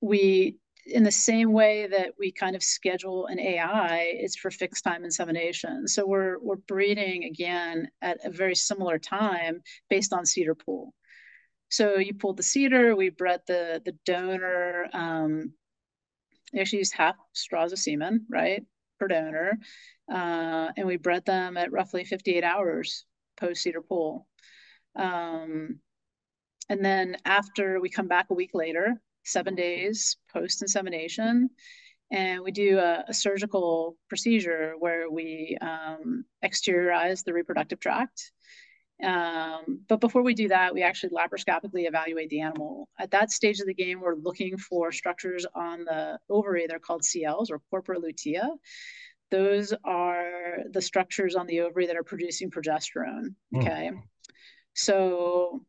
we, in the same way that we kind of schedule an AI, it's for fixed time insemination. So we're we're breeding again at a very similar time based on CIDR pool. So you pulled the CIDR, we bred the the donor. Um, we actually use half straws of semen, right, per donor, uh, and we bred them at roughly 58 hours post CIDR pool. Um, and then after we come back a week later, seven days post insemination, and we do a, a surgical procedure where we um, exteriorize the reproductive tract. Um, but before we do that, we actually laparoscopically evaluate the animal. At that stage of the game, we're looking for structures on the ovary. They're called CLs or corpora lutea. Those are the structures on the ovary that are producing progesterone. Hmm. Okay. So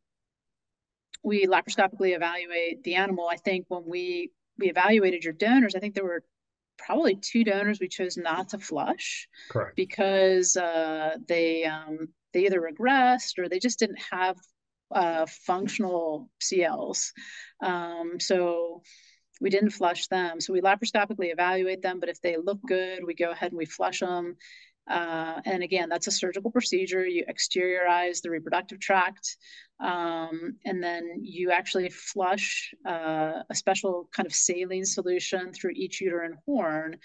we laparoscopically evaluate the animal. I think when we we evaluated your donors, I think there were probably two donors we chose not to flush. Correct. Because uh, they um, they either regressed or they just didn't have uh, functional CLs. Um, so we didn't flush them. So we laparoscopically evaluate them, but if they look good, we go ahead and we flush them. Uh, and again, that's a surgical procedure. You exteriorize the reproductive tract, um, and then you actually flush uh, a special kind of saline solution through each uterine horn.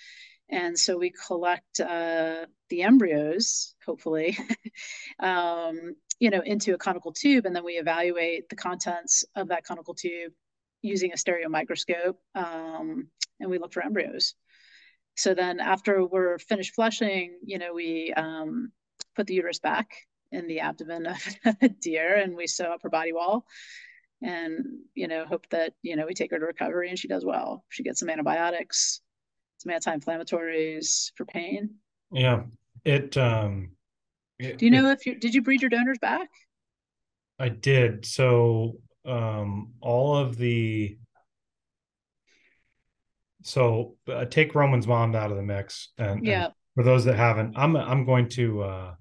And so we collect uh, the embryos, hopefully, [LAUGHS] um, you know, into a conical tube, and then we evaluate the contents of that conical tube using a stereo microscope, um, and we look for embryos. So then after we're finished flushing, you know, we um, put the uterus back in the abdomen of [LAUGHS] a deer and we sew up her body wall and, you know, hope that, you know, we take her to recovery and she does well. She gets some antibiotics, some anti-inflammatories for pain. Yeah. It, um, it, do you know it, if you, did you breed your donors back? I did. So, um, all of the, so uh, take Roman's mom out of the mix, and, yeah. And for those that haven't, I'm I'm going to uh,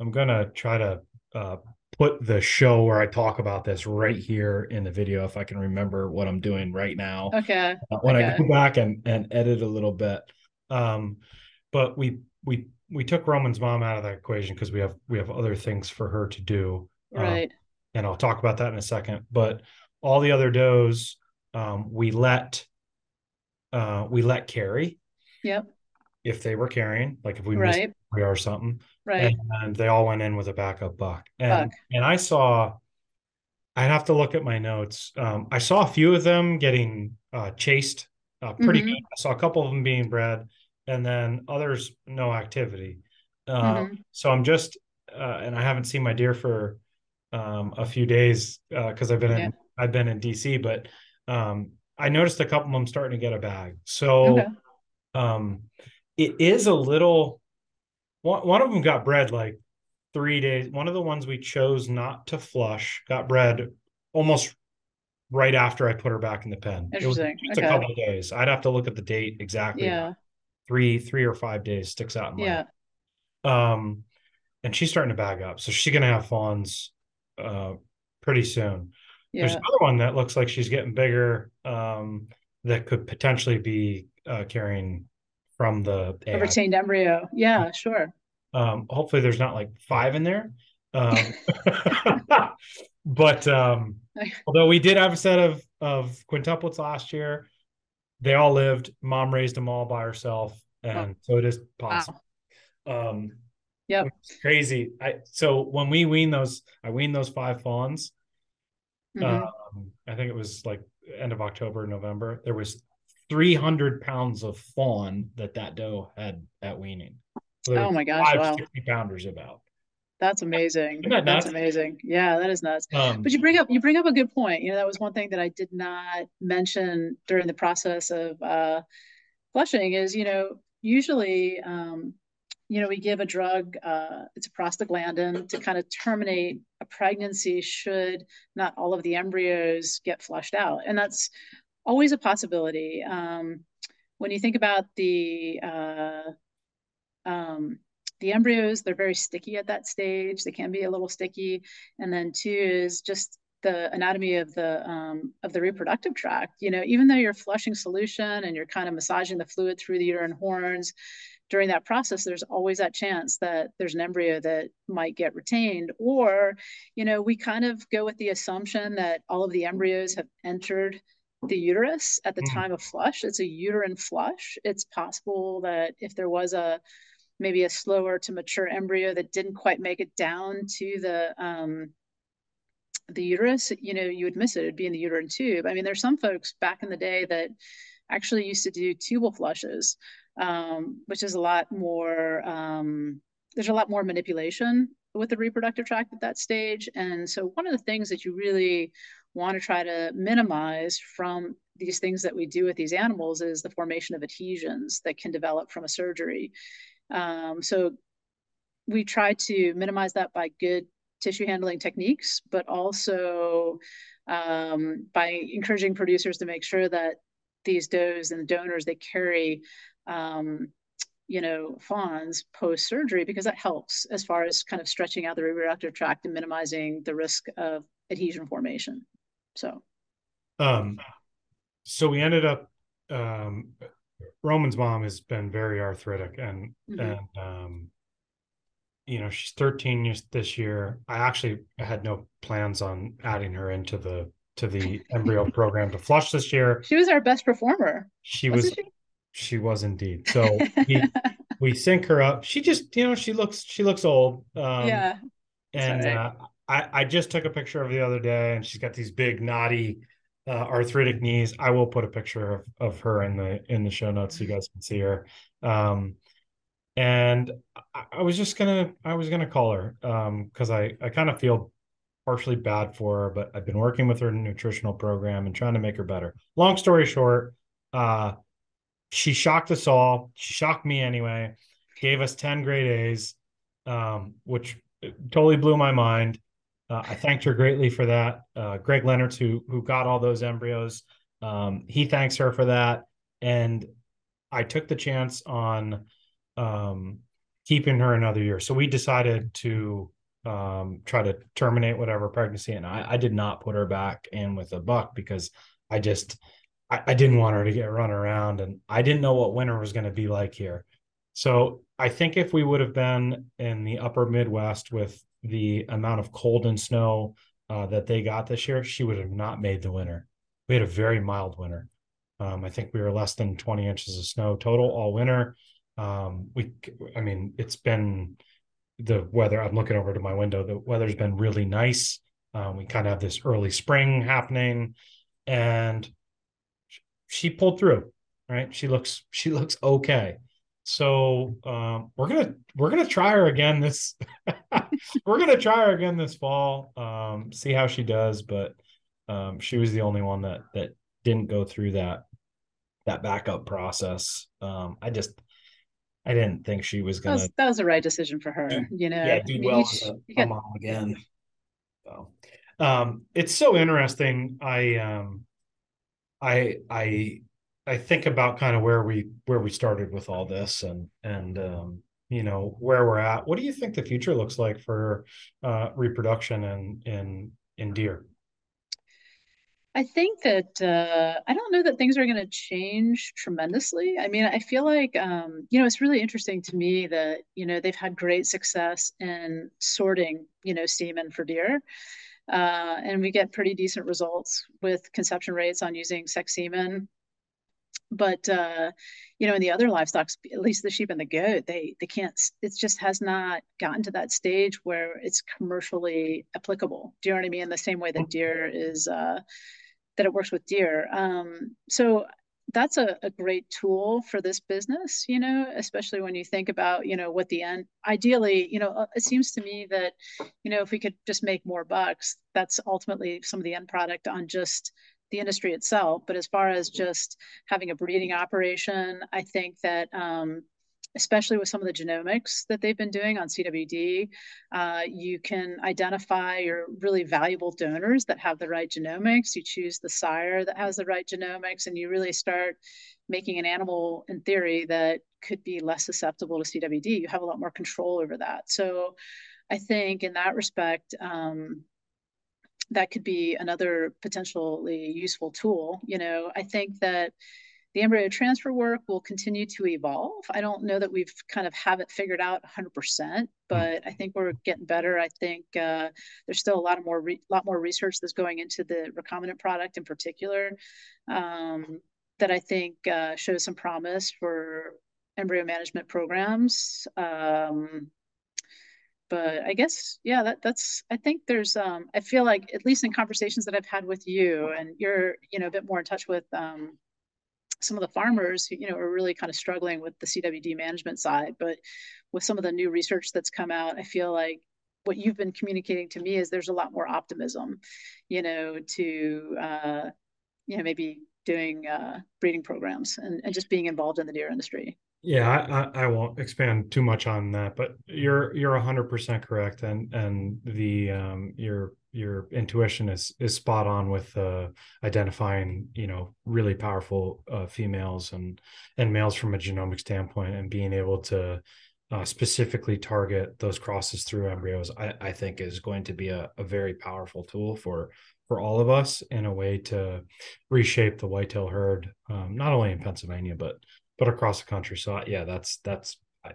I'm gonna try to uh, put the show where I talk about this right here in the video if I can remember what I'm doing right now. Okay. Uh, when okay. I go back and and edit a little bit, um, but we we we took Roman's mom out of that equation because we have we have other things for her to do. Um, right. Um, and I'll talk about that in a second. But all the other does um, we let uh, we let carry. Yep. If they were carrying, like if we right. missed or something. Right. And, they all went in with a backup buck. And buck. and I saw I'd have to look at my notes. Um, I saw a few of them getting uh, chased uh, pretty mm-hmm. good. I saw a couple of them being bred, and then others no activity. Uh, mm-hmm. So I'm just, uh, and I haven't seen my deer for um, a few days because uh, I've been yeah. in I've been in DC, but um, I noticed a couple of them starting to get a bag. So okay. um, it is a little. One, one of them got bred like three days. One of the ones we chose not to flush got bred almost right after I put her back in the pen. Interesting. It was just okay. a couple of days. I'd have to look at the date exactly. Yeah. Three, three or five days sticks out in my yeah. Um, and she's starting to bag up, so she's gonna have fawns uh pretty soon. Yeah. There's another one that looks like she's getting bigger um, that could potentially be uh, carrying from the AI. retained embryo. Yeah, sure. Um, hopefully, there's not like five in there. Um, [LAUGHS] [LAUGHS] but um, although we did have a set of of quintuplets last year, they all lived. Mom raised them all by herself, and oh. so it is possible. Wow. Um, yeah, crazy. I so when we wean those, I wean those five fawns Mm-hmm. Um, I think it was like end of October, November. There was 300 pounds of fawn that that doe had at weaning. So oh my gosh! Five wow. 60 pounders about. That's amazing. That That's amazing. Yeah, that is nuts. Um, but you bring up you bring up a good point. You know, that was one thing that I did not mention during the process of uh, flushing. Is you know usually um, you know, we give a drug, uh, it's a prostaglandin to kind of terminate a pregnancy should not all of the embryos get flushed out. And that's always a possibility. Um, when you think about the, uh, um, the embryos, they're very sticky at that stage. They can be a little sticky. And then two is just the anatomy of the um, of the reproductive tract. You know, even though you're flushing solution and you're kind of massaging the fluid through the uterine horns, during that process there's always that chance that there's an embryo that might get retained or you know we kind of go with the assumption that all of the embryos have entered the uterus at the mm. time of flush. It's a uterine flush. It's possible that if there was a maybe a slower to mature embryo that didn't quite make it down to the um, the uterus you know you would miss it. It'd be in the uterine tube. I mean there's some folks back in the day that actually used to do tubal flushes um, which is a lot more, um, there's a lot more manipulation with the reproductive tract at that stage. And so one of the things that you really want to try to minimize from these things that we do with these animals is the formation of adhesions that can develop from a surgery. Um, so we try to minimize that by good tissue handling techniques, but also um, by encouraging producers to make sure that these does and donors they carry um, you know fawns post surgery because that helps as far as kind of stretching out the reproductive tract and minimizing the risk of adhesion formation. So. Um so we ended up um roman's mom has been very arthritic and mm-hmm. and um you know she's 13 years this year. I actually had no plans on adding her into the to the [LAUGHS] embryo program to flush this year. She was our best performer. She was she? She? was indeed so we, [LAUGHS] we sync her up she just you know she looks she looks old um yeah and uh, i i just took a picture of the other day and she's got these big knotty uh, arthritic knees i will put a picture of, of her in the in the show notes so you guys can see her um and I, I was just gonna I was gonna call her um because I I kind of feel partially bad for her, but I've been working with her nutritional program and trying to make her better. Long story short, uh, she shocked us all. She shocked me anyway. Gave us ten great A's, um, which totally blew my mind. Uh, I thanked her greatly for that. Uh, Greg Leonards, who who got all those embryos, um, he thanks her for that. And I took the chance on um, keeping her another year. So we decided to um, try to terminate whatever pregnancy, and I, I, did not put her back in with a buck because I just I, I didn't want her to get run around, and I didn't know what winter was going to be like here. So I think if we would have been in the upper Midwest with the amount of cold and snow uh, that they got this year, she would have not made the winter. We had a very mild winter. Um, I think we were less than 20 inches of snow total all winter. Um, we, I mean, it's been the weather. I'm looking over to my window. The weather's been really nice. Um, we kind of have this early spring happening, and she pulled through. Right? She looks she looks okay. So um, we're gonna we're gonna try her again this. [LAUGHS] we're gonna try her again this fall. Um, see how she does, but um, she was the only one that that didn't go through that that backup process. Um, I just I didn't think she was gonna. That was, that was the right decision for her. you know, yeah, do well a, a mom again. So, um, it's so interesting. I um, I I I think about kind of where we where we started with all this, and and um, you know where we're at. What do you think the future looks like for uh, reproduction in in in deer? I think that uh, I don't know that things are going to change tremendously. I mean, I feel like um, you know it's really interesting to me that you know they've had great success in sorting you know semen for deer, uh, and we get pretty decent results with conception rates on using sex semen. But uh, you know, in the other livestock, at least the sheep and the goat, they they can't. It just has not gotten to that stage where it's commercially applicable. Do you know what I mean? In the same way that deer is uh, that it works with deer. Um, so that's a, a great tool for this business, you know, especially when you think about, you know, what the end, ideally, you know, uh, it seems to me that, you know, if we could just make more bucks, that's ultimately some of the end product on just the industry itself. But as far as just having a breeding operation, I think that, um, especially with some of the genomics that they've been doing on CWD, uh, you can identify your really valuable donors that have the right genomics. You choose the sire that has the right genomics, and you really start making an animal, in theory, that could be less susceptible to CWD. You have a lot more control over that. So I think in that respect, um, that could be another potentially useful tool. You know, I think that the embryo transfer work will continue to evolve. I don't know that we've kind of have it figured out 100%, hmm. but I think we're getting better. I think uh, there's still a lot of more re- lot more research that's going into the recombinant product in particular um, that I think uh, shows some promise for embryo management programs. Um, but I guess yeah, that that's I think there's um, I feel like at least in conversations that I've had with you and you're you know a bit more in touch with um, some of the farmers, you know, are really kind of struggling with the CWD management side. But with some of the new research that's come out, I feel like what you've been communicating to me is there's a lot more optimism, you know, to uh, you know maybe doing uh, breeding programs and, and just being involved in the deer industry. Yeah, I, I, I won't expand too much on that, but you're you're hundred percent correct, and and the um, your your intuition is is spot on with uh, identifying you know really powerful uh, females and and males from a genomic standpoint and being able to uh, specifically target those crosses through embryos I, I think is going to be a, a very powerful tool for for all of us in a way to reshape the whitetail herd um, not only in Pennsylvania but but across the country. So yeah that's that's I,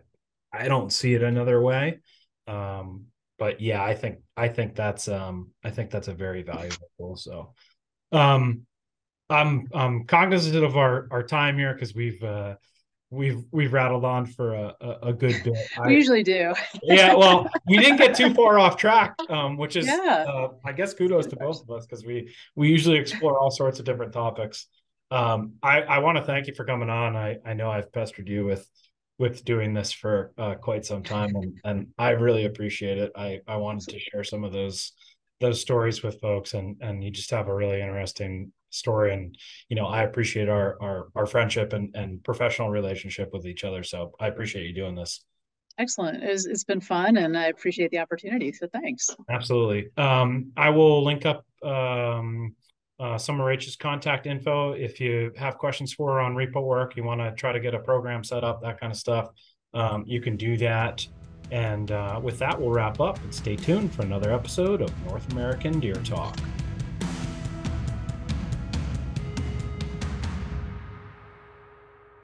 I don't see it another way. Um, but yeah, I think I think that's um I think that's a very valuable tool. So um I'm I'm cognizant of our our time here because we've uh we've we've rattled on for a, a, good bit. [LAUGHS] we I, usually do. yeah, well, [LAUGHS] we didn't get too far off track, um, which is yeah. uh, I guess kudos to both of us because we we usually explore all sorts of different topics. Um, I I want to thank you for coming on. I I know I've pestered you with with doing this for uh, quite some time, and, and I really appreciate it. I I wanted to share some of those those stories with folks, and and you just have a really interesting story, and you know I appreciate our our our friendship and and professional relationship with each other. So I appreciate you doing this. Excellent. It's, it's been fun and I appreciate the opportunity. So thanks. Absolutely. Um, I will link up um, uh, Summer Rach's contact info. If you have questions for her on repro work, you want to try to get a program set up, that kind of stuff, um, you can do that. And uh, with that, we'll wrap up and stay tuned for another episode of North American Deer Talk.